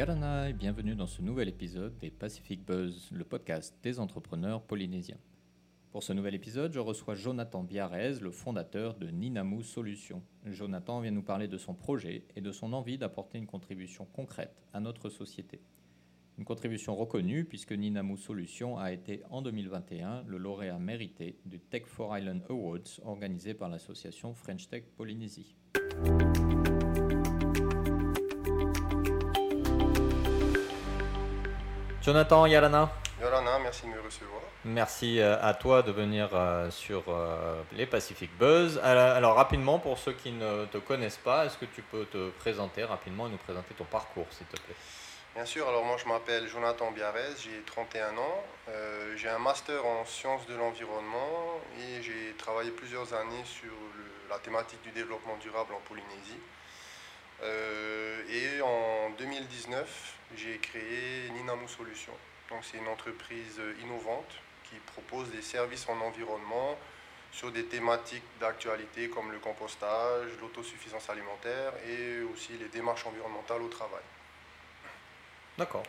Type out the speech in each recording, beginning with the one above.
Yarana et bienvenue dans ce nouvel épisode des Pacific Buzz, le podcast des entrepreneurs polynésiens. Pour ce nouvel épisode, je reçois Jonathan Biarrez, le fondateur de Ninamu Solutions. Jonathan vient nous parler de son projet et de son envie d'apporter une contribution concrète à notre société. Une contribution reconnue puisque Ninamu Solutions a été en 2021 le lauréat mérité du Tech for Island Awards organisé par l'association French Tech Polynésie. Jonathan Yarana. Yorana, merci de me recevoir. Merci euh, à toi de venir euh, sur euh, les Pacific Buzz. Alors, rapidement, pour ceux qui ne te connaissent pas, est-ce que tu peux te présenter rapidement et nous présenter ton parcours, s'il te plaît? Bien sûr, alors moi je m'appelle Jonathan Biarrez, j'ai 31 ans, Euh, j'ai un master en sciences de l'environnement et j'ai travaillé plusieurs années sur le- la thématique du développement durable en Polynésie. Euh, et en 2019, j'ai créé Ninamu Solutions. Donc c'est une entreprise innovante qui propose des services en environnement sur des thématiques d'actualité comme le compostage, l'autosuffisance alimentaire et aussi les démarches environnementales au travail. D'accord.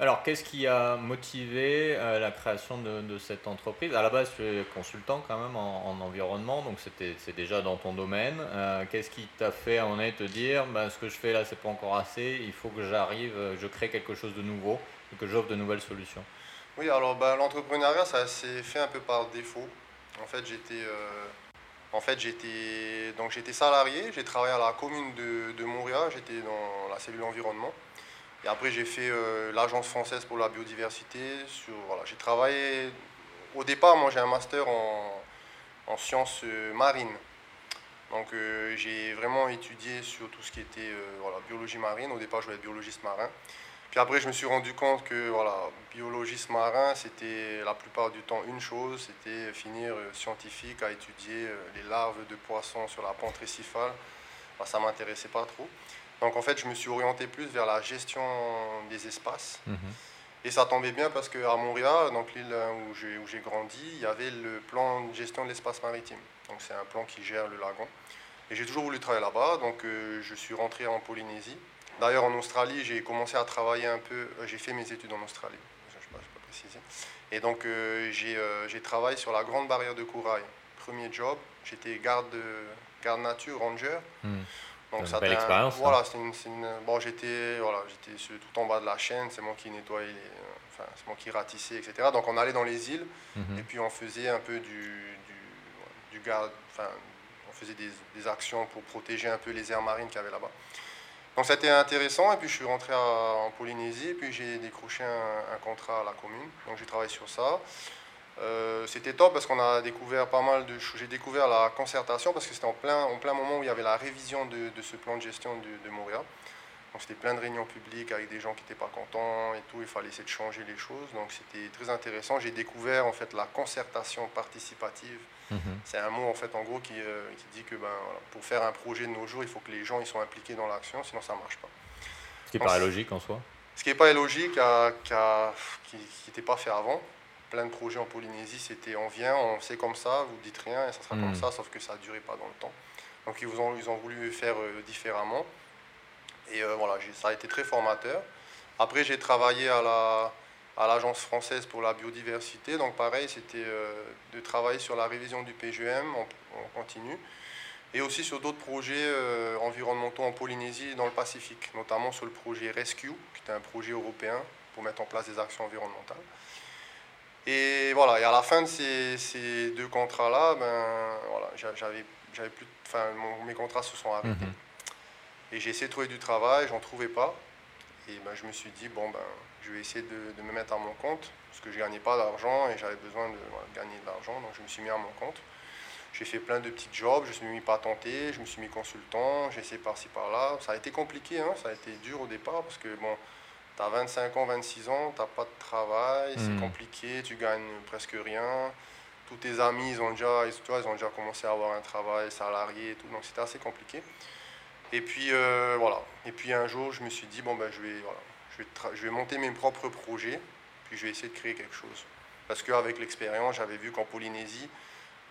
Alors, qu'est-ce qui a motivé euh, la création de, cette entreprise? À la base, tu es consultant quand même en, en environnement, donc c'est déjà dans ton domaine. Euh, qu'est-ce qui t'a fait en est te dire, ben, ce que je fais là, c'est pas encore assez, il faut que j'arrive, euh, je crée quelque chose de nouveau et que j'offre de nouvelles solutions? Oui, alors ben, l'entrepreneuriat, ça s'est fait un peu par défaut. En fait, j'étais donc salarié, j'ai travaillé à la commune de, de Montréal, j'étais dans la cellule environnement. Et après, j'ai fait euh, l'agence française pour la biodiversité. J'ai travaillé. Au départ, moi, j'ai un master en, en sciences euh, marines. Donc, euh, j'ai vraiment étudié sur tout ce qui était biologie marine. Au départ, je voulais être biologiste marin. Puis après, je me suis rendu compte que biologiste marin, c'était la plupart du temps une chose, c'était finir scientifique à étudier les larves de poissons sur la pente récifale. Bah, ça m'intéressait pas trop. Donc en fait, je me suis orienté plus vers la gestion des espaces. Et ça tombait bien parce qu'à Montréal, donc l'île où j'ai, grandi, il y avait le plan de gestion de l'espace maritime. Donc c'est un plan qui gère le lagon. Et j'ai toujours voulu travailler là-bas, donc euh, je suis rentré en Polynésie. D'ailleurs, en Australie, j'ai commencé à travailler un peu. euh, j'ai fait mes études en Australie, je ne sais pas, je peux pas préciser. Et donc, euh, j'ai, euh, j'ai travaillé sur la Grande Barrière de Corail. Premier job, j'étais garde, garde nature, ranger. Hmm. Donc, une belle expérience. Voilà, c'est une, bon, j'étais, voilà, tout en bas de la chaîne, c'est moi qui nettoyais, les, euh, enfin, c'est moi qui ratissais, etc. Donc, on allait dans les îles Mhm. et puis on faisait un peu du, du, du garde, enfin, on faisait des, des actions pour protéger un peu les aires marines qu'il y avait là-bas. Donc c'était intéressant et puis je suis rentré à- en Polynésie et puis j'ai décroché un, un contrat à la commune. Donc j'ai travaillé sur ça. Euh, c'était top parce qu'on a découvert pas mal de choses. J'ai découvert la concertation parce que c'était en plein, en plein moment où il y avait la révision de, de ce plan de gestion de, de Montréal. Donc c'était plein de réunions publiques avec des gens qui n'étaient pas contents et tout. Il fallait essayer de changer les choses. Donc c'était très intéressant. J'ai découvert en fait la concertation participative. Mhm. C'est un mot en fait en gros qui, euh, qui dit que ben, voilà, pour faire un projet de nos jours, il faut que les gens ils sont impliqués dans l'action, sinon ça marche pas. Ce qui paraît c'est- logique en soi. Ce qui n'est pas illogique, à- qu'à- qui n'était pas fait avant. Plein de projets en Polynésie, c'était on vient, on fait comme ça, vous dites rien et ça sera Mm. comme ça, sauf que ça ne durait pas dans le temps. Donc ils, ont, ils ont voulu faire euh, différemment. Et euh, voilà, ça a été très formateur. Après, j'ai travaillé à la à l'Agence française pour la biodiversité. Donc pareil, c'était euh, de travailler sur la révision du PGM en, continu et aussi sur d'autres projets environnementaux en Polynésie et dans le Pacifique, notamment sur le projet Rescue, qui était un projet européen pour mettre en place des actions environnementales. Et voilà, et à la fin de ces, ces deux contrats-là, ben, voilà, j'a- j'avais, j'avais plus, enfin, mes contrats se sont arrêtés. Mhm. Et j'ai essayé de trouver du travail, j'en trouvais pas. Et ben, je me suis dit, bon, ben, je vais essayer de, de me mettre à mon compte, parce que je gagnais pas d'argent et j'avais besoin de voilà, gagner de l'argent, donc je me suis mis à mon compte. J'ai fait plein de petits jobs, je me suis mis patenté, je me suis mis consultant, j'ai essayé par-ci par-là. Ça a été compliqué, hein, ça a été dur au départ, parce que bon, tu as 25 ans, 26 ans, tu pas de travail, c'est compliqué, tu gagnes presque rien. Tous tes amis, ils ont déjà, ils, tu vois, ils ont déjà commencé à avoir un travail salarié et tout, donc c'était assez compliqué. Et puis euh, voilà. Et puis un jour, je me suis dit bon ben je vais voilà, je vais, tra- je vais monter mes propres projets, puis je vais essayer de créer quelque chose. Parce qu'avec l'expérience, j'avais vu qu'en Polynésie,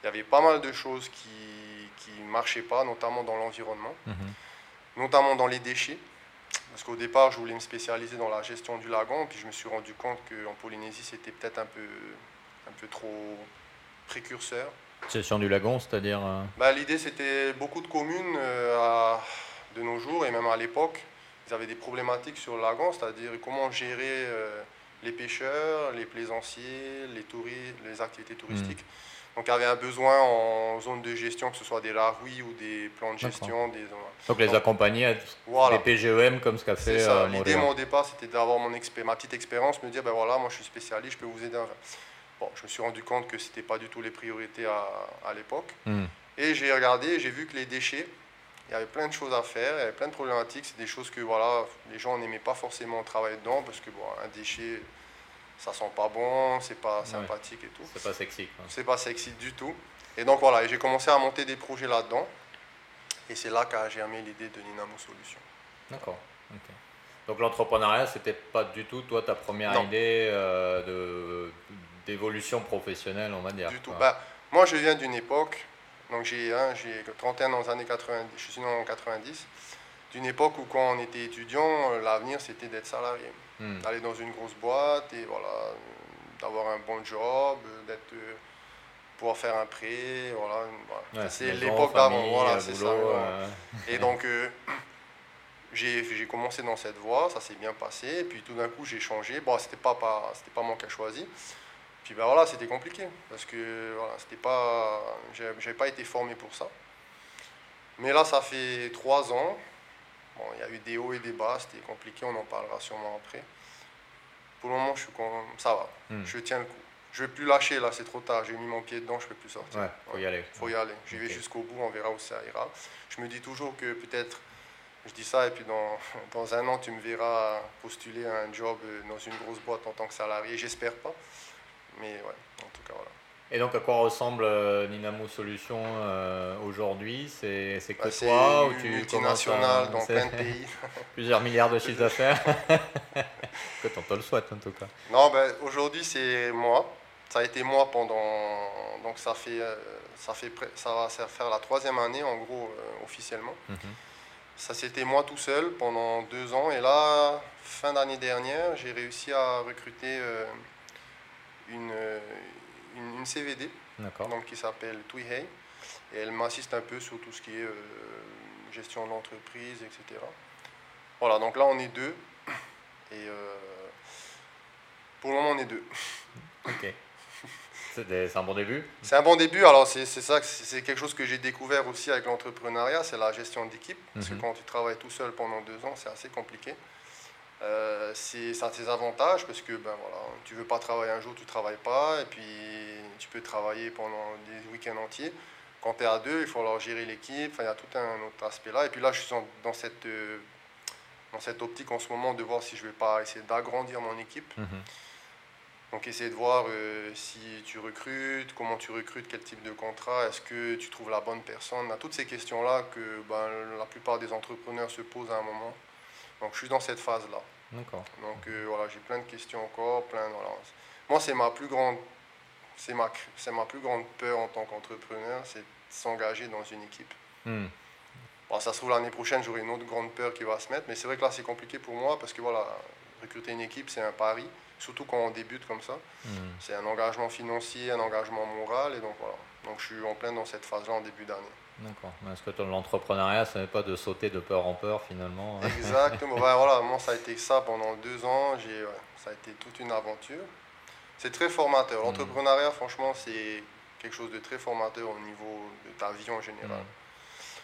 il y avait pas mal de choses qui qui marchaient pas, notamment dans l'environnement, Mhm. notamment dans les déchets. Parce qu'au départ, je voulais me spécialiser dans la gestion du lagon, puis je me suis rendu compte qu'en Polynésie, c'était peut-être un peu, un peu trop précurseur. Gestion du lagon, c'est-à-dire bah, L'idée, c'était beaucoup de communes à, de nos jours, et même à l'époque, ils avaient des problématiques sur le lagon, c'est-à-dire comment gérer les pêcheurs, les plaisanciers, les, touristes, les activités touristiques. Hmm. Donc il y avait un besoin en zone de gestion, que ce soit des larouilles ou des plans de gestion. Des... Donc les accompagner, voilà. les PGEM comme ce qu'a fait. Euh, L'idée, mon départ, c'était d'avoir mon ma petite expérience, me dire, ben voilà, moi je suis spécialiste, je peux vous aider. Bon, je me suis rendu compte que ce n'était pas du tout les priorités à, à l'époque. Hmm. Et j'ai regardé, j'ai vu que les déchets, il y avait plein de choses à faire, il y avait plein de problématiques. C'est des choses que voilà, les gens n'aimaient pas forcément travailler dedans parce que bon, un déchet, ça sent pas bon, c'est pas sympathique et tout. C'est pas sexy. C'est pas sexy du tout. Et donc voilà, j'ai commencé à monter des projets là-dedans. Et c'est là qu'a germé l'idée de Ninamo Solutions. D'accord. Donc l'entrepreneuriat, c'était pas du tout toi ta première idée euh, d'évolution professionnelle, on va dire. Du tout. Bah, moi, je viens d'une époque donc j'ai hein, 31 dans les années 90, je suis né en 90, d'une époque où quand on était étudiant, euh, l'avenir c'était d'être salarié, hmm. d'aller dans une grosse boîte et voilà, d'avoir un bon job, d'être euh, pouvoir faire un prêt, voilà. c'est l'époque d'avant, voilà, c'est ça. Euh. Et donc j'ai commencé dans cette voie, ça s'est bien passé, et puis tout d'un coup j'ai changé. Bon, c'était pas, pas, pas moi qui ai choisi, puis ben voilà, c'était compliqué parce que voilà, c'était pas, j'avais pas été formé pour ça. Mais là, ça fait trois ans. Bon, il y a eu des hauts et des bas, c'était compliqué, on en parlera sûrement après. Pour le moment, je suis ça va, hmm. je tiens le coup. Je vais plus lâcher là, c'est trop tard, j'ai mis mon pied dedans, je peux plus sortir. Ouais, faut y aller. Faut y aller. J'y vais jusqu'au bout, on verra où ça ira. Je me dis toujours que peut-être, je dis ça et puis dans, dans un an, tu me verras postuler à un job dans une grosse boîte en tant que salarié. J'espère pas. Mais ouais, en tout cas, voilà. Et donc, à quoi ressemble euh, Ninamo Solutions euh, aujourd'hui? C'est que bah, toi ou tu multinationale dans plein de pays. plusieurs milliards de chiffres d'affaires Que on te le souhaite en tout cas. Non, ben, aujourd'hui, c'est moi. Ça a été moi pendant. Donc, ça, fait, euh, ça, fait, ça va faire la troisième année, en gros, officiellement. Mhm. Ça, c'était moi tout seul pendant deux ans. Et là, fin d'année dernière, j'ai réussi à recruter une, une, CVD donc, qui s'appelle Tuihei. Et elle m'assiste un peu sur tout ce qui est euh, gestion de l'entreprise, etc. Voilà, donc là on est deux. Et euh, pour le moment on est deux. Ok. C'est un bon début C'est un bon début. Alors c'est ça, c'est quelque chose que j'ai découvert aussi avec l'entrepreneuriat, c'est la gestion d'équipe. Parce que mhm. quand tu travailles tout seul pendant deux ans, c'est assez compliqué. Euh, ça a ses avantages parce que ben, voilà, tu veux pas travailler un jour, tu travailles pas, et puis tu peux travailler pendant des week-ends entiers. Quand tu es à deux, il faut alors gérer l'équipe, il y a tout un autre aspect là. Et puis là, je suis dans cette, euh, dans cette optique en ce moment de voir si je vais pas essayer d'agrandir mon équipe. Mhm. Donc essayer de voir euh, si tu recrutes, comment tu recrutes, quel type de contrat, est-ce que tu trouves la bonne personne, à toutes ces questions-là que ben, la plupart des entrepreneurs se posent à un moment. Donc je suis dans cette phase-là. D'accord. Donc euh, voilà, j'ai plein de questions encore, plein voilà. Moi, c'est ma plus grande c'est ma, c'est ma plus grande peur en tant qu'entrepreneur, c'est s'engager dans une équipe. Hmm. Bon, ça se trouve l'année prochaine, j'aurai une autre grande peur qui va se mettre, mais c'est vrai que là, c'est compliqué pour moi parce que voilà, recruter une équipe, c'est un pari, surtout quand on débute comme ça. Hmm. C'est un engagement financier, un engagement moral, et donc voilà. Donc je suis en plein dans cette phase-là en début d'année. D'accord. Est-ce que l'entrepreneuriat, ce n'est pas de sauter de peur en peur finalement Exactement. ben, voilà, moi, ça a été ça pendant deux ans. J'ai, ça a été toute une aventure. C'est très formateur. Hmm. L'entrepreneuriat, franchement, c'est quelque chose de très formateur au niveau de ta vie en général. Hmm.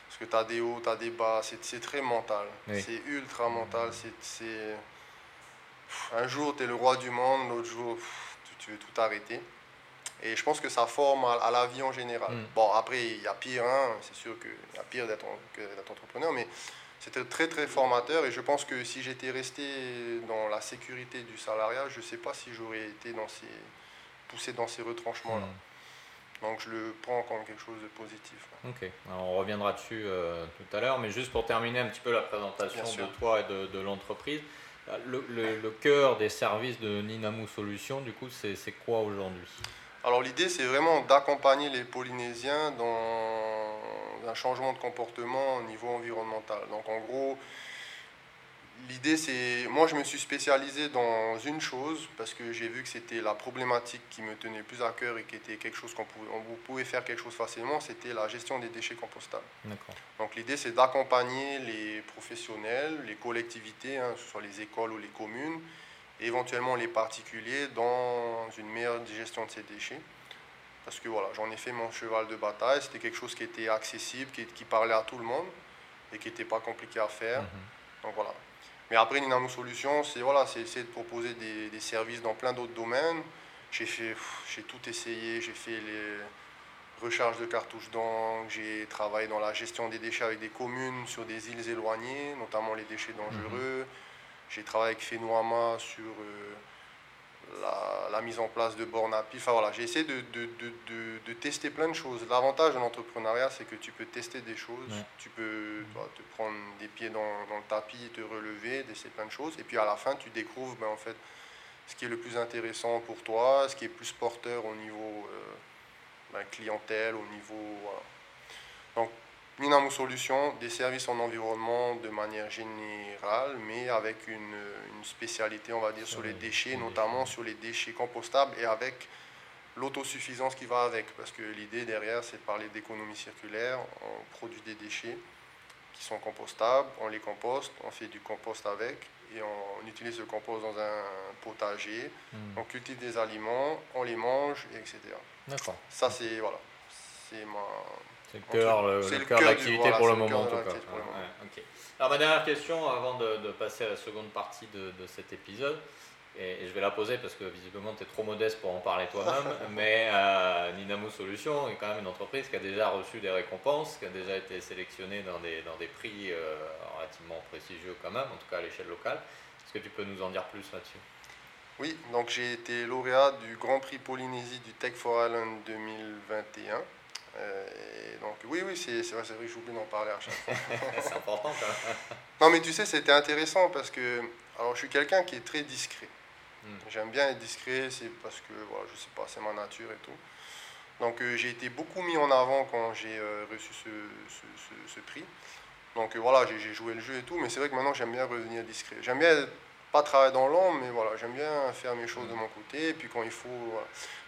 Parce que tu as des hauts, tu as des bas, c'est, très mental. C'est ultra mental. C'est, Un jour, tu es le roi du monde, l'autre jour, tu veux tout arrêter. Et je pense que ça forme à, la vie en général. Mm. Bon, après, il y a pire, hein, c'est sûr qu'il y a pire d'être entrepreneur, mais c'était très très formateur et je pense que si j'étais resté dans la sécurité du salariat, je ne sais pas si j'aurais été dans ces, poussé dans ces retranchements-là. Mm. Donc je le prends comme quelque chose de positif. Ok, on reviendra dessus euh, tout à l'heure, mais juste pour terminer un petit peu la présentation de toi et de, de l'entreprise, le, le, le, cœur des services de Ninamu Solutions, du coup, c'est quoi aujourd'hui? Alors l'idée, c'est vraiment d'accompagner les Polynésiens dans un changement de comportement au niveau environnemental. Donc en gros, l'idée, c'est. Moi, je me suis spécialisé dans une chose parce que j'ai vu que c'était la problématique qui me tenait plus à cœur et qui était quelque chose qu'on pouvait, on pouvait faire quelque chose facilement c'était la gestion des déchets compostables. Donc, l'idée, c'est d'accompagner les professionnels, les collectivités, hein, que ce soit les écoles ou les communes, et éventuellement les particuliers, dans une meilleure gestion de ces déchets. Parce que voilà, j'en ai fait mon cheval de bataille, c'était quelque chose qui était accessible, qui, qui parlait à tout le monde et qui n'était pas compliqué à faire. Mhm. Donc voilà. Mais après, Ninamo Solutions, c'est voilà, c'est essayer de proposer des, des services dans plein d'autres domaines. J'ai fait, j'ai tout essayé. J'ai fait les recharges de cartouches d'encre. J'ai travaillé dans la gestion des déchets avec des communes sur des îles éloignées, notamment les déchets dangereux. Mhm. J'ai travaillé avec Fenouama sur euh, la, mise en place de bornes à pied. Enfin voilà, j'ai essayé de, de, de, de, tester plein de choses. L'avantage de l'entrepreneuriat, c'est que tu peux tester des choses, tu peux te prendre des pieds dans, dans, le tapis, te relever, tester plein de choses. Et puis à la fin, tu découvres ben, en fait, ce qui est le plus intéressant pour toi, ce qui est plus porteur au niveau euh, ben, clientèle, au niveau. Voilà. Donc Minamo Solutions, des services en environnement de manière générale, mais avec une, spécialité, on va dire, sur les déchets, notamment sur les déchets compostables et avec l'autosuffisance qui va avec. Parce que l'idée derrière, c'est de parler d'économie circulaire. On produit des déchets qui sont compostables, on les composte, on fait du compost avec et on, utilise le compost dans un potager. Hmm. On cultive des aliments, on les mange, etc. D'accord. Ça, c'est voilà, c'est ma c'est le cœur, de l'activité pour le moment en tout cas. Alors ma dernière question avant de, passer à la seconde partie de, cet épisode, et, je vais la poser parce que visiblement tu es trop modeste pour en parler toi-même, mais euh, Ninamo Solutions est quand même une entreprise qui a déjà reçu des récompenses, qui a déjà été sélectionnée dans des, dans des prix euh, relativement prestigieux quand même, en tout cas à l'échelle locale. Est-ce que tu peux nous en dire plus là-dessus? Oui, donc j'ai été lauréat du Grand Prix Polynésie du Tech for Island 2021. Euh, donc oui, oui, c'est vrai, vrai que j'oublie d'en parler à chaque fois. c'est important quand même. Non, mais tu sais, c'était intéressant parce que alors, je suis quelqu'un qui est très discret. Hmm. J'aime bien être discret, c'est parce que, voilà, je sais pas, c'est ma nature et tout. Donc euh, j'ai été beaucoup mis en avant quand j'ai euh, reçu ce, ce, ce, prix. Donc voilà, j'ai joué le jeu et tout, mais c'est vrai que maintenant j'aime bien revenir discret. J'aime bien pas travailler dans l'ombre, mais voilà, j'aime bien faire mes choses de mon côté, puis quand il faut.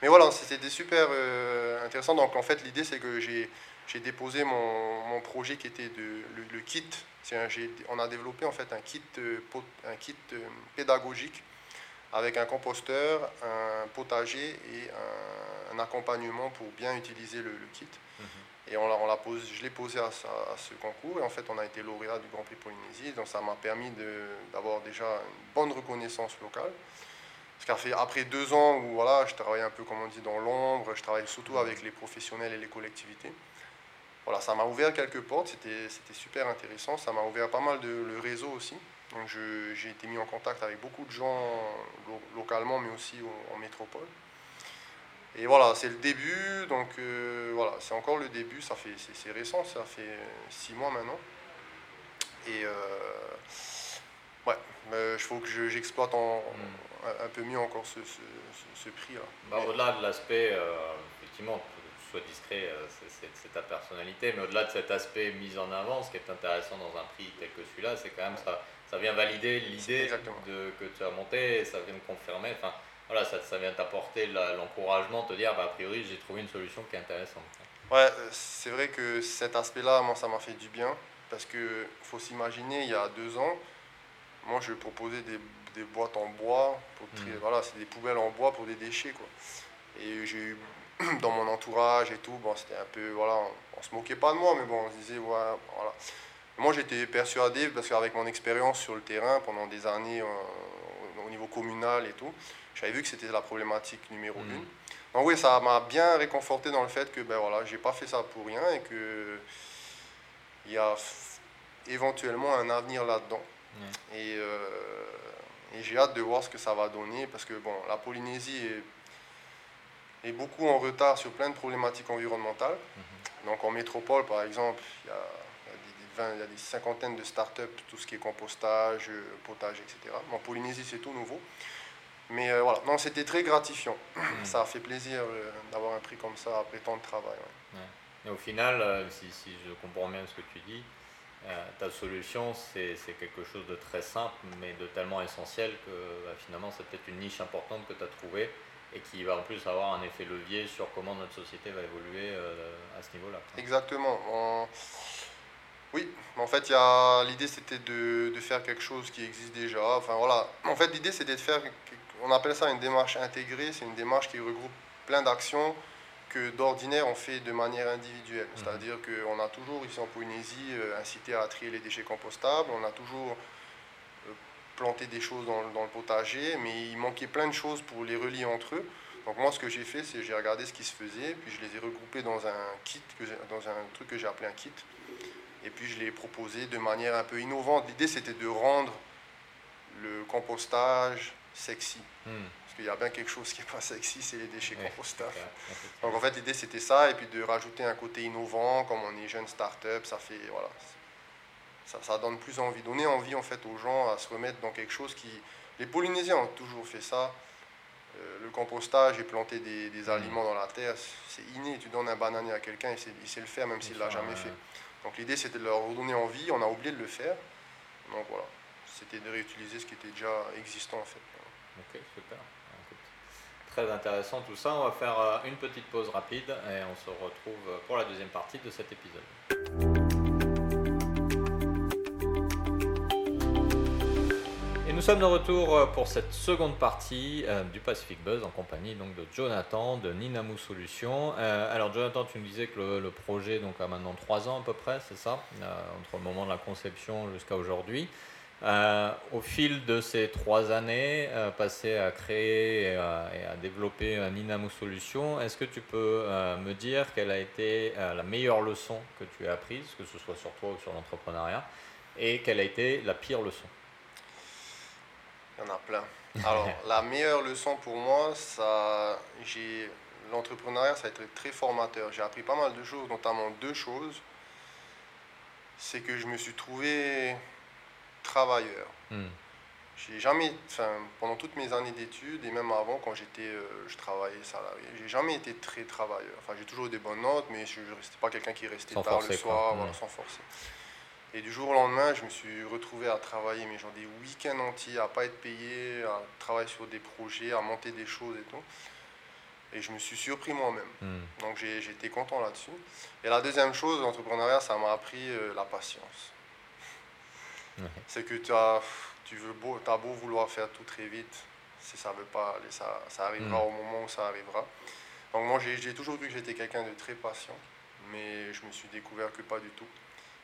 Mais voilà, c'était super euh, intéressant. Donc en fait, l'idée, c'est que j'ai déposé mon, mon, projet qui était de, le, kit. Un, on a développé en fait un kit, euh, un kit euh, pédagogique avec un composteur, un potager et un, accompagnement pour bien utiliser le, kit. Mhm. Et on, posé, je l'ai posé à, ce concours et en fait on a été lauréat du Grand Prix Polynésie. Donc ça m'a permis d'avoir déjà une bonne reconnaissance locale. Parce qu'après deux ans où voilà, je travaillais un peu comme on dit dans l'ombre, je travaillais surtout avec les professionnels et les collectivités. Voilà, ça m'a ouvert quelques portes, c'était super intéressant. Ça m'a ouvert pas mal de le réseau aussi. Donc j'ai été mis en contact avec beaucoup de gens localement mais aussi en métropole. Et voilà, c'est le début, donc euh, voilà, c'est encore le début, ça fait, c'est récent, ça fait six mois maintenant. Et euh, ouais, il faut que j'exploite hmm. un, peu mieux encore ce, ce, prix-là. Bah, au-delà de l'aspect, euh, effectivement, soit discret, c'est ta personnalité, mais au-delà de cet aspect mis en avant, ce qui est intéressant dans un prix tel que celui-là, c'est quand même ça, ça vient valider l'idée que tu as monté, et ça vient confirmer. Enfin, voilà, ça, ça vient t'apporter l'encouragement, te dire, bah, a priori, j'ai trouvé une solution qui est intéressante. Ouais, euh, c'est vrai que cet aspect-là, moi, ça m'a fait du bien. Parce qu'il faut s'imaginer, il y a deux ans, moi, je proposais des, des boîtes en bois. Pour trier, mmh. Voilà, c'est des poubelles en bois pour des déchets. Quoi. Et j'ai eu dans mon entourage et tout, bon, c'était un peu, voilà, on, ne se moquait pas de moi, mais bon, on se disait, ouais, voilà. Moi, j'étais persuadé, parce qu'avec mon expérience sur le terrain pendant des années euh, au niveau communal et tout, j'avais vu que c'était la problématique numéro mm. une. Donc oui, ça m'a bien réconforté dans le fait que ben voilà, j'ai pas fait ça pour rien et que il y a éventuellement un avenir là-dedans. Et, euh, et j'ai hâte de voir ce que ça va donner parce que bon, la Polynésie est, est beaucoup en retard sur plein de problématiques environnementales. Mm-hmm. Donc en métropole, par exemple, il y a il y a des cinquantaines de start-up, tout ce qui est compostage, potage, etc. En Polynésie, c'est tout nouveau. Mais euh, voilà, non, c'était très gratifiant. Hmm. Ça a fait plaisir euh, d'avoir un prix comme ça après tant de travail. Et au final, euh, si, si, je comprends bien ce que tu dis, ta solution, c'est quelque chose de très simple, mais de tellement essentiel que bah, finalement, c'est peut-être une niche importante que tu as trouvée et qui va en plus avoir un effet levier sur comment notre société va évoluer à ce niveau-là. Exactement. Oui, en fait, l'idée c'était de, de, faire quelque chose qui existe déjà. Enfin voilà, en fait, l'idée c'était de faire, on appelle ça une démarche intégrée, c'est une démarche qui regroupe plein d'actions que d'ordinaire on fait de manière individuelle. Mhm. C'est-à-dire qu'on a toujours ici en Polynésie euh, incité à trier les déchets compostables, on a toujours euh, planté des choses dans, dans, le potager, mais il manquait plein de choses pour les relier entre eux. Donc moi ce que j'ai fait, c'est j'ai regardé ce qui se faisait, puis je les ai regroupés dans un kit, que dans un truc que j'ai appelé un kit. Et puis je l'ai proposé de manière un peu innovante. L'idée c'était de rendre le compostage sexy. Hmm. Parce qu'il y a bien quelque chose qui n'est pas sexy, c'est les déchets compostables. Donc en fait l'idée c'était ça, et puis de rajouter un côté innovant, comme on est jeune start-up, ça fait voilà, ça, ça, donne plus envie, donner envie en fait aux gens à se remettre dans quelque chose qui. Les Polynésiens ont toujours fait ça. Euh, le compostage et planter des, des hmm. aliments dans la terre, c'est inné. Tu donnes un bananier à quelqu'un, il sait, il sait le faire même s'il ne l'a jamais fait. Donc l'idée c'était de leur redonner envie, on a oublié de le faire. Donc voilà, c'était de réutiliser ce qui était déjà existant en fait. Ok, super. Très intéressant tout ça. On va faire euh, une petite pause rapide et on se retrouve pour la deuxième partie de cet épisode. nous sommes de retour euh, pour cette seconde partie euh, du Pacific Buzz en compagnie donc de Jonathan de Ninamu Solutions. Alors Jonathan, tu nous disais que le, projet donc, a maintenant trois ans à peu près, c'est ça, entre le moment de la conception jusqu'à aujourd'hui. Au fil de ces trois années passées à créer et à, développer Ninamu Solutions, est-ce que tu peux me dire quelle a été la meilleure leçon que tu as apprise, que ce soit sur toi ou sur l'entrepreneuriat, et quelle a été la pire leçon? Il y en a plein. Alors, la meilleure leçon pour moi, ça, j'ai, l'entrepreneuriat, ça a été très formateur. J'ai appris pas mal de choses, notamment deux choses. C'est que je me suis trouvé travailleur. Hmm. J'ai jamais, enfin, pendant toutes mes années d'études et même avant, quand j'étais, euh, je travaillais salarié, j'ai jamais été très travailleur. Enfin, j'ai toujours eu des bonnes notes, mais je n'étais pas quelqu'un qui restait tard le soir, hmm. sans forcer. Et du jour au lendemain, je me suis retrouvé à travailler, mais genre des week-ends entiers, à pas être payé, à travailler sur des projets, à monter des choses et tout. Et je me suis surpris moi-même. Hmm. Donc été content là-dessus. Et la deuxième chose, l'entrepreneuriat, ça m'a appris euh, la patience. C'est que tu as, tu veux beau, as beau vouloir faire tout très vite, si ça veut pas aller, ça, ça arrivera hmm. au moment où ça arrivera. Donc moi, j'ai toujours cru que j'étais quelqu'un de très patient, mais je me suis découvert que pas du tout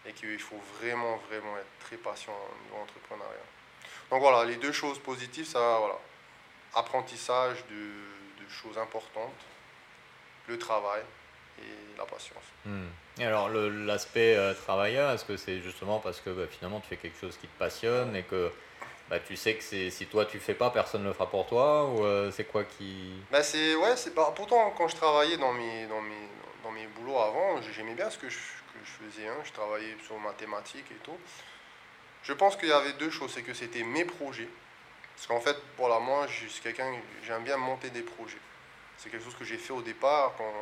et qu'il faut vraiment, vraiment être très patient dans l'entrepreneuriat. Donc voilà, les deux choses positives, ça, voilà, apprentissage de, choses importantes, le travail et la patience. Hmm. Et alors l'aspect euh, travailleur, est-ce que c'est justement parce que bah, finalement tu fais quelque chose qui te passionne et que bah, tu sais que si toi tu fais pas, personne ne le fera pour toi ou euh, c'est quoi qui... Bah, c'est, ouais, c'est, pas pourtant quand je travaillais dans mes, dans mes, dans mes boulots avant, j'aimais bien ce que je je faisais, un, je travaillais sur mathématiques et tout. Je pense qu'il y avait deux choses, c'est que c'était mes projets. Parce qu'en fait, voilà, moi, je suis quelqu'un, j'aime bien monter des projets. C'est quelque chose que j'ai fait au départ quand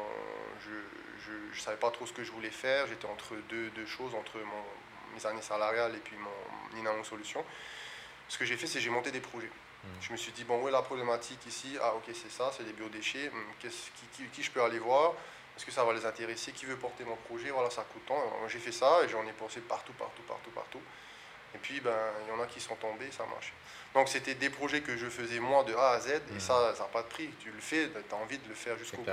je ne savais pas trop ce que je voulais faire. J'étais entre deux, deux choses, entre mon, mes années salariales et puis mon Nina Solution. Ce que j'ai fait, c'est que j'ai monté des projets. Mmh. Je me suis dit, bon, où est la problématique ici? Ah, ok, c'est ça, c'est les biodéchets. Mmh, qui, qui, qui, je peux aller voir? Est-ce que ça va les intéresser? Qui veut porter mon projet? Voilà, ça coûte tant. J'ai fait ça et j'en ai pensé partout, partout, partout, partout. Et puis, ben, il y en a qui sont tombés, ça marche. Donc, c'était des projets que je faisais moi de A à Z, et mmh. ça, ça n'a pas de prix. Tu le fais, tu as envie de le faire jusqu'au bout.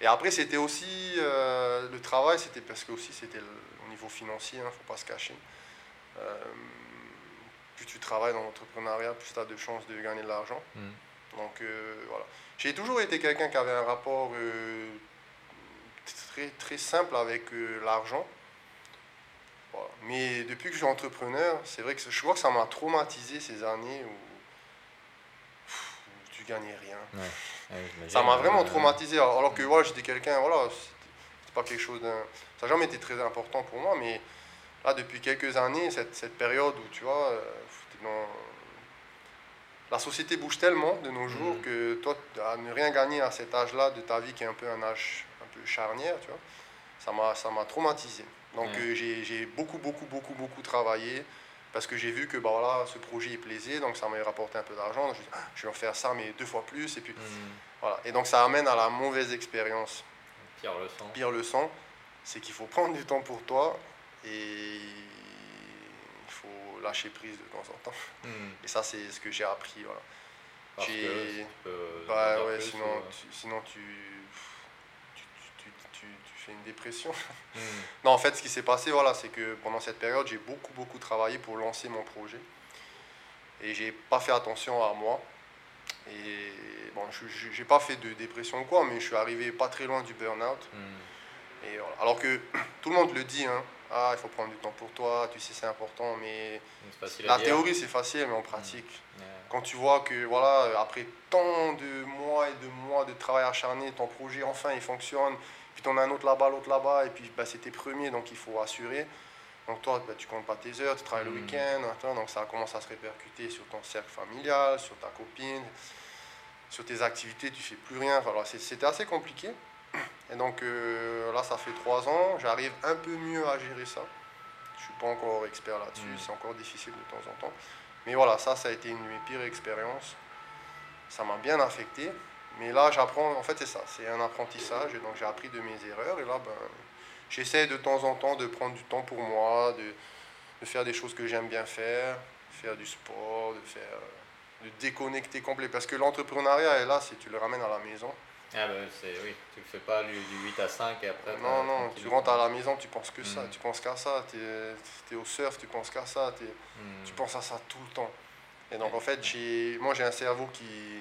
Et après, c'était aussi, euh, le travail, c'était parce que aussi, c'était au niveau financier, il hein, ne faut pas se cacher. Euh, plus tu travailles dans l'entrepreneuriat, plus tu as de chances de gagner de l'argent. Mmh. Donc, euh, voilà. J'ai toujours été quelqu'un qui avait un rapport très, très simple avec euh, Mais depuis que je suis entrepreneur, c'est vrai que je crois que ça m'a traumatisé ces années où, tu gagnais rien. ça m'a vraiment traumatisé. Alors que voilà, j'étais quelqu'un, voilà, c'était pas quelque chose d'un. Ça n'a jamais été très important pour moi, mais là, depuis quelques années, cette, cette période où tu vois, euh, dans... la société bouge tellement de nos jours mm. que toi, à ne rien gagner à cet âge-là de ta vie qui est un peu un âge charnière, tu vois. Ça m'a, ça m'a traumatisé. Donc Ouais. euh, j'ai j'ai beaucoup, beaucoup, beaucoup, beaucoup travaillé parce que j'ai vu que bah, voilà, ce projet il plaisait, donc ça m'a rapporté un peu d'argent. Je, Ah, je vais en faire ça, mais deux fois plus. Et, puis, Hmm. voilà. et donc ça amène à la mauvaise expérience. Pire leçon. Pire leçon, c'est qu'il faut prendre du temps pour toi et il faut lâcher prise de temps en temps. Hmm. Et ça, c'est ce que j'ai appris. Voilà. Parce que si tu peux Bah ouais, sinon, ou- euh, tu, sinon tu, fais une dépression. Hmm. Non, en fait, ce qui s'est passé, voilà, c'est que pendant cette période, j'ai beaucoup, beaucoup travaillé pour lancer mon projet. Et j'ai pas fait attention à moi. Et bon, je n'ai pas fait de dépression ou quoi, mais je suis arrivé pas très loin du burn-out. Hmm. Et voilà. Alors que tout le monde le dit, hein. Ah, il faut prendre du temps pour toi, tu sais, c'est important, mais la théorie, c'est facile, mais en pratique, Ouais. quand tu vois que voilà, après tant de mois et de mois de travail acharné, ton projet enfin il fonctionne, puis tu en as un autre là-bas, l'autre là-bas, et puis bah, c'est tes premiers, donc il faut assurer. Donc toi, bah, tu comptes pas tes heures, tu travailles le Mm. week-end, donc ça commence à se répercuter sur ton cercle familial, sur ta copine, sur tes activités, tu fais plus rien. Enfin, c'était assez compliqué. Et donc euh, là, ça fait trois ans, j'arrive un peu mieux à gérer ça. Je suis pas encore expert là-dessus, Mm. c'est encore difficile de temps en temps. Mais voilà, ça, ça a été une de mes pires expériences. Ça m'a bien affecté. Mais là, j'apprends, en fait, c'est ça, c'est un apprentissage. Et donc, j'ai appris de mes erreurs. Et là, ben, j'essaie de temps en temps de prendre du temps pour moi, de, de faire des choses que j'aime bien faire, faire du sport, de faire de déconnecter complet. Parce que l'entrepreneuriat est là si tu le ramènes à la maison. Ah bah c'est oui, tu le fais pas du, du 8 à 5 et après. Non, non, tu rentres à la maison, tu penses que ça, Mm. tu penses qu'à ça. Tu es, au surf, tu penses qu'à ça. Hmm. tu penses à ça tout le temps. Et donc en fait, moi j'ai un cerveau qui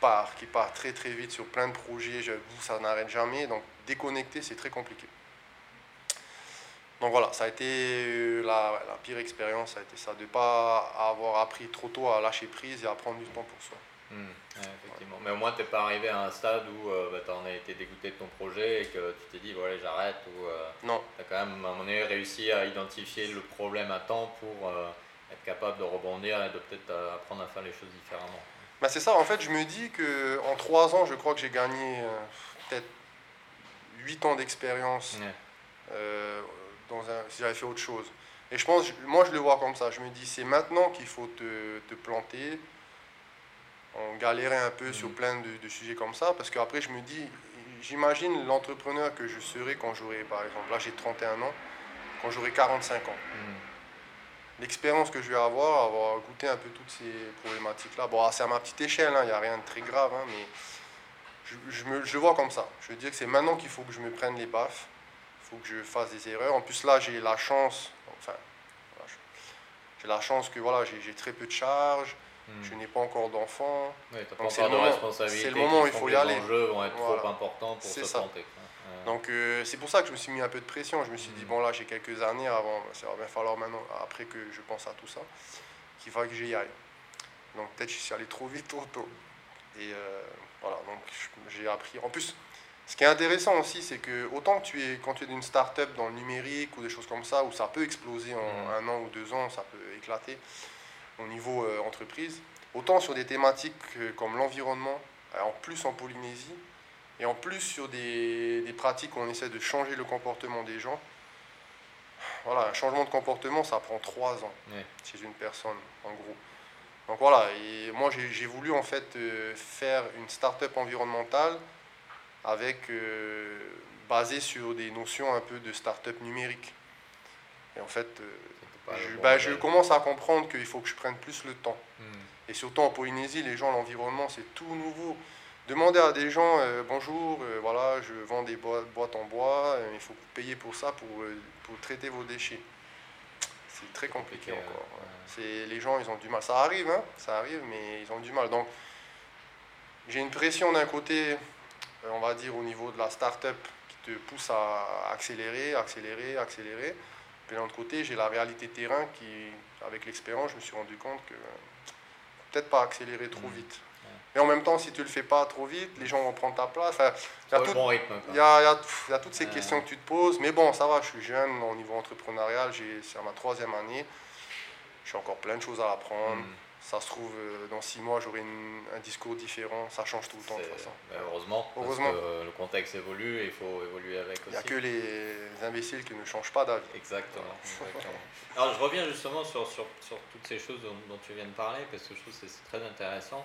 part, qui part très très vite sur plein de projets, j'avoue, ça n'arrête jamais. Donc déconnecter, c'est très compliqué. Donc voilà, ça a été euh, la, pire expérience, ça a été ça, de ne pas avoir appris trop tôt à lâcher prise et à prendre du temps pour soi. Hmm, ouais, effectivement. Mais au moins, tu n'es pas arrivé à un stade où tu en as été dégoûté de ton projet et que tu t'es dit, voilà, j'arrête. Ou Non, tu as quand même, à un moment donné, réussi à identifier le problème à temps pour euh, être capable de rebondir et de peut-être euh, apprendre à faire les choses différemment. Bah, c'est ça, en fait, je me dis que en trois ans, je crois que j'ai gagné euh, peut-être 8 ans d'expérience euh, dans un, si j'avais fait autre chose. Et je pense, moi je le vois comme ça, je me dis c'est maintenant qu'il faut te, te planter, en galérer un peu sur Mhm. plein de, de sujets comme ça, parce qu'après je me dis, j'imagine l'entrepreneur que je serai quand j'aurai, par exemple, là j'ai 31 ans, quand j'aurai 45 ans. Hmm. L'expérience que je vais avoir, avoir goûté un peu toutes ces problématiques-là, bon, c'est à ma petite échelle, il n'y a rien de très grave, hein, mais je, je me, je vois comme ça. Je veux dire que c'est maintenant qu'il faut que je me prenne les baffes, il faut que je fasse des erreurs. En plus, là, j'ai la chance, enfin, voilà, j'ai la chance que voilà, j'ai très peu de charges, Hmm. je n'ai pas encore Donc, c'est le moment- le où il faut y les aller. enjeux vont être Voilà. trop importants pour se ça. planter. Ouais. Donc euh, c'est pour ça que je me suis mis un peu de pression. Je me suis dit, Mhm. bon là j'ai quelques années avant, ça va bien falloir maintenant, après que je pense à tout ça, qu'il va que j'y aille. Donc peut-être je suis allé trop vite, trop tôt. Et euh, voilà, donc j'ai appris. En plus, ce qui est intéressant aussi, c'est que autant que tu es, quand tu es d'une start-up dans le numérique ou des choses comme ça, où ça peut exploser en Mhm. un an ou deux ans, ça peut éclater au niveau euh, entreprise, autant sur des thématiques euh, comme l'environnement, euh, en plus en Polynésie, et en plus sur des, des pratiques où on essaie de changer le comportement des gens. Voilà, un changement de comportement, ça prend trois ans Ouais. chez une personne, en gros. Donc voilà, et moi j'ai voulu en fait euh, faire une start-up environnementale avec euh, basée sur des notions un peu de start-up numérique. Et en fait, euh, je, bah, je commence à comprendre qu'il faut que je prenne plus le temps. Hmm. Et surtout en Polynésie, les gens, l'environnement, c'est tout nouveau. Demandez à des gens, euh, bonjour, euh, voilà, je vends des boîtes en bois, euh, il faut payer pour ça, pour, pour traiter vos déchets. C'est très compliqué encore. ouais. C'est, les gens, ils ont du mal. Ça arrive, hein, ça arrive, mais ils ont du mal. Donc, j'ai une pression d'un côté, on va dire, au niveau de la start-up qui te pousse à accélérer, accélérer, accélérer. Puis de l'autre côté, j'ai la réalité terrain qui, avec l'expérience, je me suis rendu compte que peut-être pas accélérer trop Mhm. vite. Mais en même temps, si tu le fais pas trop vite, les gens vont prendre ta place. Enfin, il y bon rythme. quoi. il y a, y a- y toutes ces Ouais. questions que tu te poses. Mais bon, ça va, je suis jeune au niveau entrepreneurial, c'est ma troisième année. J'ai encore plein de choses à apprendre. Hmm. ça se trouve, euh, dans six mois, j'aurai un discours différent. Ça change tout le temps de toute façon. Ben, heureusement, heureusement. Parce que le contexte évolue et il faut évoluer avec aussi. Il n'y a que les imbéciles qui ne changent pas d'avis. Exactement, Alors je reviens justement sur, sur, sur toutes ces choses dont, tu viens de parler parce que je trouve que c'est très intéressant.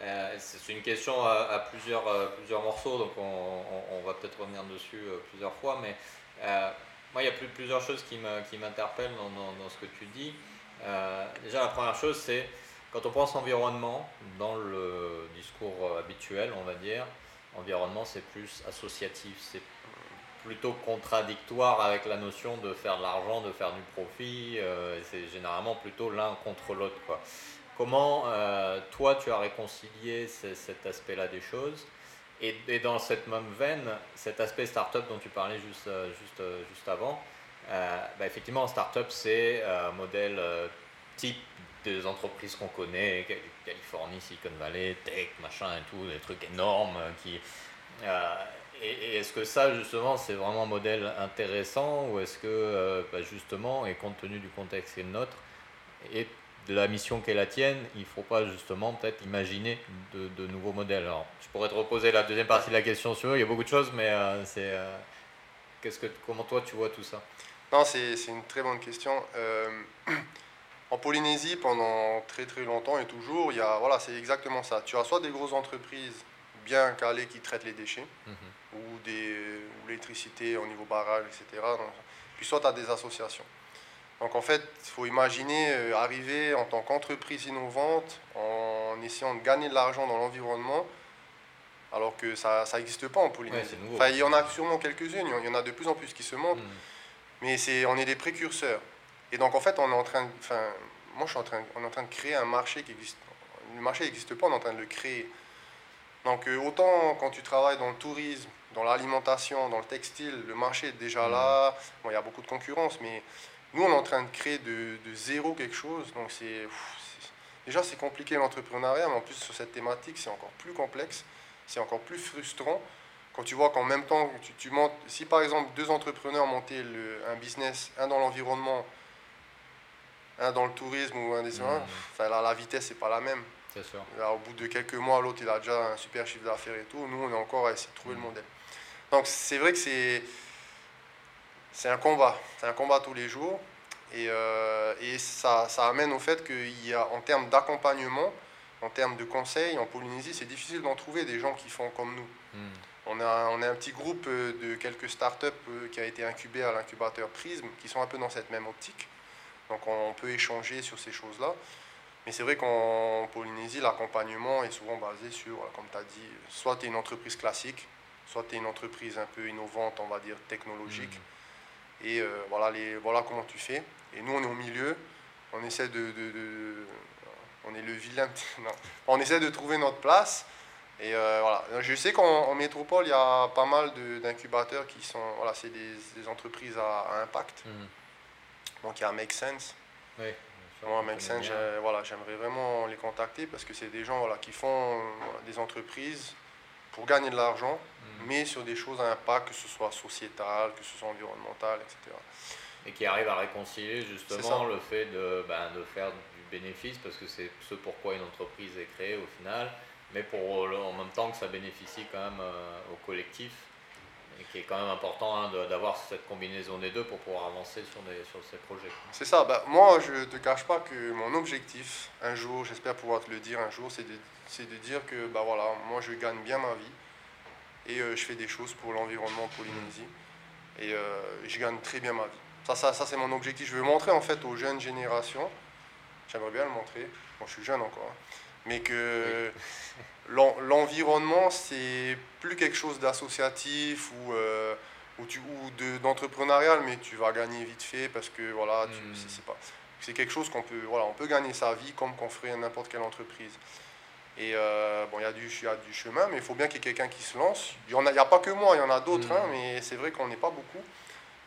Euh, c'est une question à, plusieurs, plusieurs morceaux, donc on, va peut-être revenir dessus euh, plusieurs fois. Mais moi, il y a plusieurs choses qui m'interpellent dans, dans, ce que tu dis. déjà, la première chose, c'est quand on pense environnement, dans le discours habituel, on va dire, environnement c'est plus associatif, c'est plutôt contradictoire avec la notion de faire de l'argent, de faire du profit, euh, c'est généralement plutôt l'un contre l'autre. Comment euh, toi tu as réconcilié cet aspect-là des choses et, dans cette même veine, cet aspect startup dont tu parlais juste, euh, juste, juste avant, bah, effectivement, startup c'est un modèle type des entreprises qu'on connaît, Californie, Silicon Valley, tech, machin et tout, des trucs énormes euh, qui. Euh, et, est-ce que ça, justement, c'est vraiment un modèle intéressant ou est-ce que, euh, bah, justement, et compte tenu du contexte qui est le nôtre la mission qui est la tienne, il ne faut pas, justement, peut-être imaginer de, nouveaux modèles Alors, je pourrais te reposer la deuxième partie de la question sur eux, il y a beaucoup de choses, mais c'est. qu'est-ce que, comment toi, tu vois tout ça? Non, c'est, une très bonne question. En Polynésie, pendant très très longtemps et toujours, il y a, voilà, c'est exactement ça. Tu as soit des grosses entreprises bien calées qui traitent les déchets, mhm. ou, des, l'électricité au niveau barrage, etc. puis soit tu as des associations. Donc en fait, il faut imaginer euh, arriver en tant qu'entreprise innovante en essayant de gagner de l'argent dans l'environnement, alors que ça n'existe pas en Polynésie. enfin, il y en a sûrement quelques-unes, il y en a de plus en plus qui se montrent, mhm. mais c'est, on est des précurseurs. Et donc, en fait, on est en train de, enfin, moi, je suis en train, on est en train de créer un marché qui existe. Le marché n'existe pas, on est en train de le créer. Donc, euh, autant quand tu travailles dans le tourisme, dans l'alimentation, dans le textile, le marché est déjà là. Mmh. Bon, il y a beaucoup de concurrence, mais nous, on est en train de créer de, de zéro quelque chose. Donc, c'est déjà c'est compliqué l'entrepreneuriat, mais en plus sur cette thématique, c'est encore plus complexe, c'est encore plus frustrant. Quand tu vois qu'en même temps, tu, tu montes, si par exemple deux entrepreneurs montaient le, un business, un dans l'environnement, un dans le tourisme ou un des mmh. enfin, la vitesse n'est pas la même. C'est sûr. au bout de quelques mois, l'autre il a déjà un super chiffre d'affaires et tout. Nous, on est encore à essayer de trouver le mmh. modèle. Donc c'est vrai que c'est c'est un combat, c'est un combat tous les jours. Et, euh, et ça, ça, amène au fait qu'il y a, en termes d'accompagnement, en termes de conseils, en Polynésie, c'est difficile d'en trouver des gens qui font comme nous. Mmh. On, a, on a un petit groupe euh, de quelques startups euh, qui a été incubé à l'incubateur Prism, qui sont un peu dans cette même optique. Donc on peut échanger sur ces choses-là. Mais c'est vrai qu'en Polynésie, l'accompagnement est souvent basé sur, comme tu as dit, soit tu es une entreprise classique, soit tu es une entreprise un peu innovante, on va dire technologique. Mm. Et euh, voilà, les, voilà comment tu fais. Et nous, on est au milieu. On essaie de. on est le vilain. On essaie de trouver notre place. Et euh, voilà. Je sais qu'en métropole, il y a pas mal d'incubateurs qui sont. Voilà, c'est des, entreprises à, impact. Mm. Donc il y a Make Sense. Oui. Moi, Make Sense, voilà, j'aimerais vraiment les contacter parce que c'est des gens voilà, qui font des entreprises pour gagner de l'argent, mm. mais sur des choses à impact, que ce soit sociétal, que ce soit environnemental, etc. Et qui arrivent à réconcilier justement le fait de, ben, de faire du bénéfice, parce que c'est ce pourquoi une entreprise est créée au final, mais pour en même temps que ça bénéficie quand même euh, au collectif et qui est quand même important hein, d'avoir cette combinaison des deux pour pouvoir avancer sur, sur ces projets. C'est ça. Bah, moi, je ne te cache pas que mon objectif, un jour, j'espère pouvoir te le dire un jour, c'est de, de, dire que bah, voilà, moi, je gagne bien ma vie et euh, je fais des choses pour l'environnement en Polynésie et euh, je gagne très bien ma vie. Ça, ça, ça c'est mon objectif. Je veux montrer en fait aux jeunes générations, j'aimerais bien le montrer, bon, je suis jeune encore, hein, mais que l'environnement, c'est plus quelque chose d'associatif ou, euh, ou, ou d'entrepreneurial, mais tu vas gagner vite fait parce que voilà, hmm. c'est pas. C'est quelque chose qu'on peut, voilà, on peut gagner sa vie comme qu'on ferait n'importe quelle entreprise. Et euh, bon, il y, a du, y a du chemin, mais il faut bien qu'il y ait quelqu'un qui se lance. Il n'y a, y a pas que moi, il y en a d'autres, hein, hmm. mais c'est vrai qu'on n'est pas beaucoup.